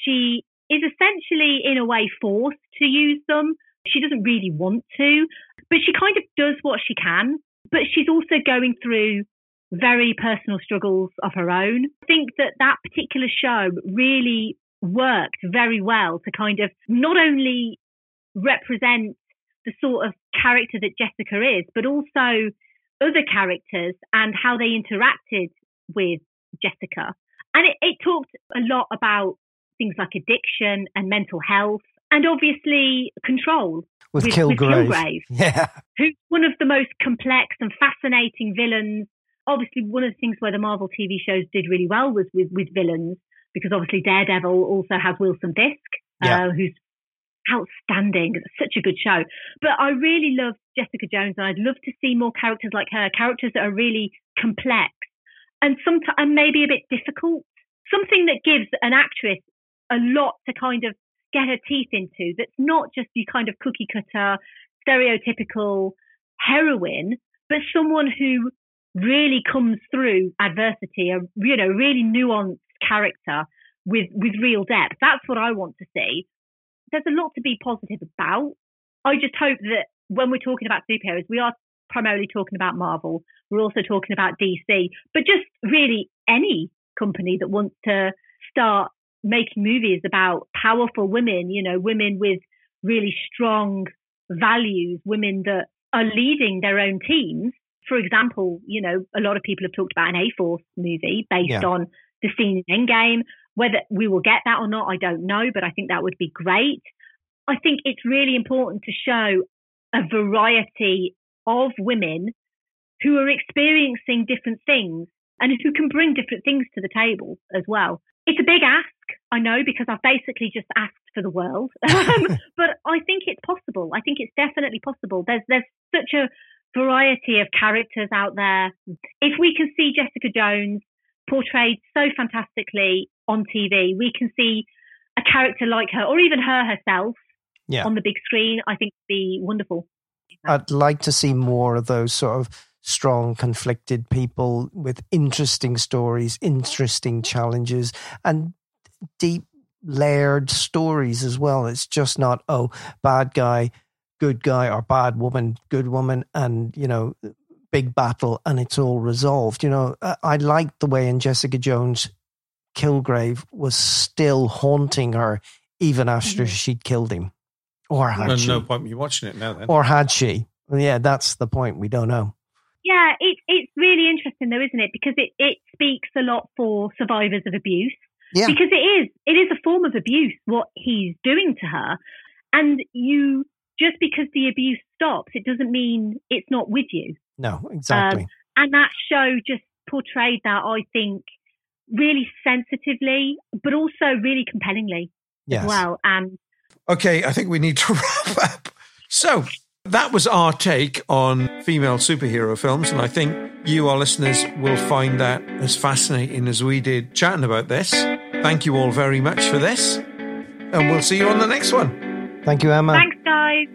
She is essentially, in a way, forced to use them. She doesn't really want to, but she kind of does what she can. But she's also going through very personal struggles of her own. I think that that particular show really worked very well to kind of not only represent the sort of character that Jessica is, but also other characters and how they interacted with Jessica. And it, it talked a lot about things like addiction and mental health and obviously control with, with Kilgrave. With Kilgrave [LAUGHS] yeah. Who's one of the most complex and fascinating villains. Obviously, one of the things where the Marvel TV shows did really well was with, with villains, because obviously Daredevil also has Wilson Fisk, yeah. uh, who's outstanding. It's such a good show. But I really love Jessica Jones, and I'd love to see more characters like her, characters that are really complex and sometimes and maybe a bit difficult. Something that gives an actress a lot to kind of get her teeth into. That's not just the kind of cookie cutter, stereotypical heroine, but someone who really comes through adversity, a you know really nuanced character with with real depth. That's what I want to see there's a lot to be positive about. I just hope that when we're talking about superheroes, we are primarily talking about Marvel. We're also talking about DC, but just really any company that wants to start making movies about powerful women, you know, women with really strong values, women that are leading their own teams. For example, you know, a lot of people have talked about an A Force movie based yeah. on the scene in Endgame. Whether we will get that or not, I don't know, but I think that would be great. I think it's really important to show a variety of women who are experiencing different things and who can bring different things to the table as well. It's a big ask, I know, because I've basically just asked for the world, [LAUGHS] um, [LAUGHS] but I think it's possible. I think it's definitely possible. There's there's such a variety of characters out there. If we can see Jessica Jones portrayed so fantastically on TV, we can see a character like her, or even her herself, yeah. on the big screen. I think would be wonderful. I'd like to see more of those sort of strong, conflicted people with interesting stories, interesting challenges, and deep layered stories as well. It's just not, oh, bad guy, good guy, or bad woman, good woman, and, you know, big battle and it's all resolved. You know, I like the way in Jessica Jones, Kilgrave was still haunting her even after mm-hmm. she'd killed him. Or had no, she? No point me watching it now then. Or had she? Yeah, that's the point. We don't know. Yeah, it, it's really interesting though, isn't it? Because it, it speaks a lot for survivors of abuse. Yeah. Because it is, it is a form of abuse what he's doing to her. And you, just because the abuse stops, it doesn't mean it's not with you. No, exactly. Um, and that show just portrayed that, I think, really sensitively, but also really compellingly yes. as well. And Okay, I think we need to [LAUGHS] wrap up. So that was our take on female superhero films, and I think you, our listeners, will find that as fascinating as we did chatting about this. Thank you all very much for this, and we'll see you on the next one. Thank you, Emma. Thanks, guys.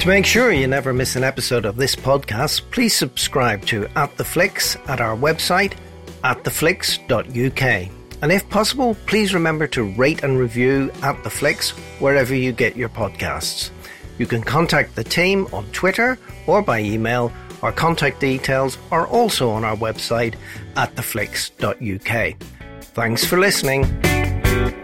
To make sure you never miss an episode of this podcast, please subscribe to At the Flicks at our website, attheflicks.uk. And if possible, please remember to rate and review At the Flicks wherever you get your podcasts. You can contact the team on Twitter or by email. Our contact details are also on our website, attheflicks.uk. Thanks for listening.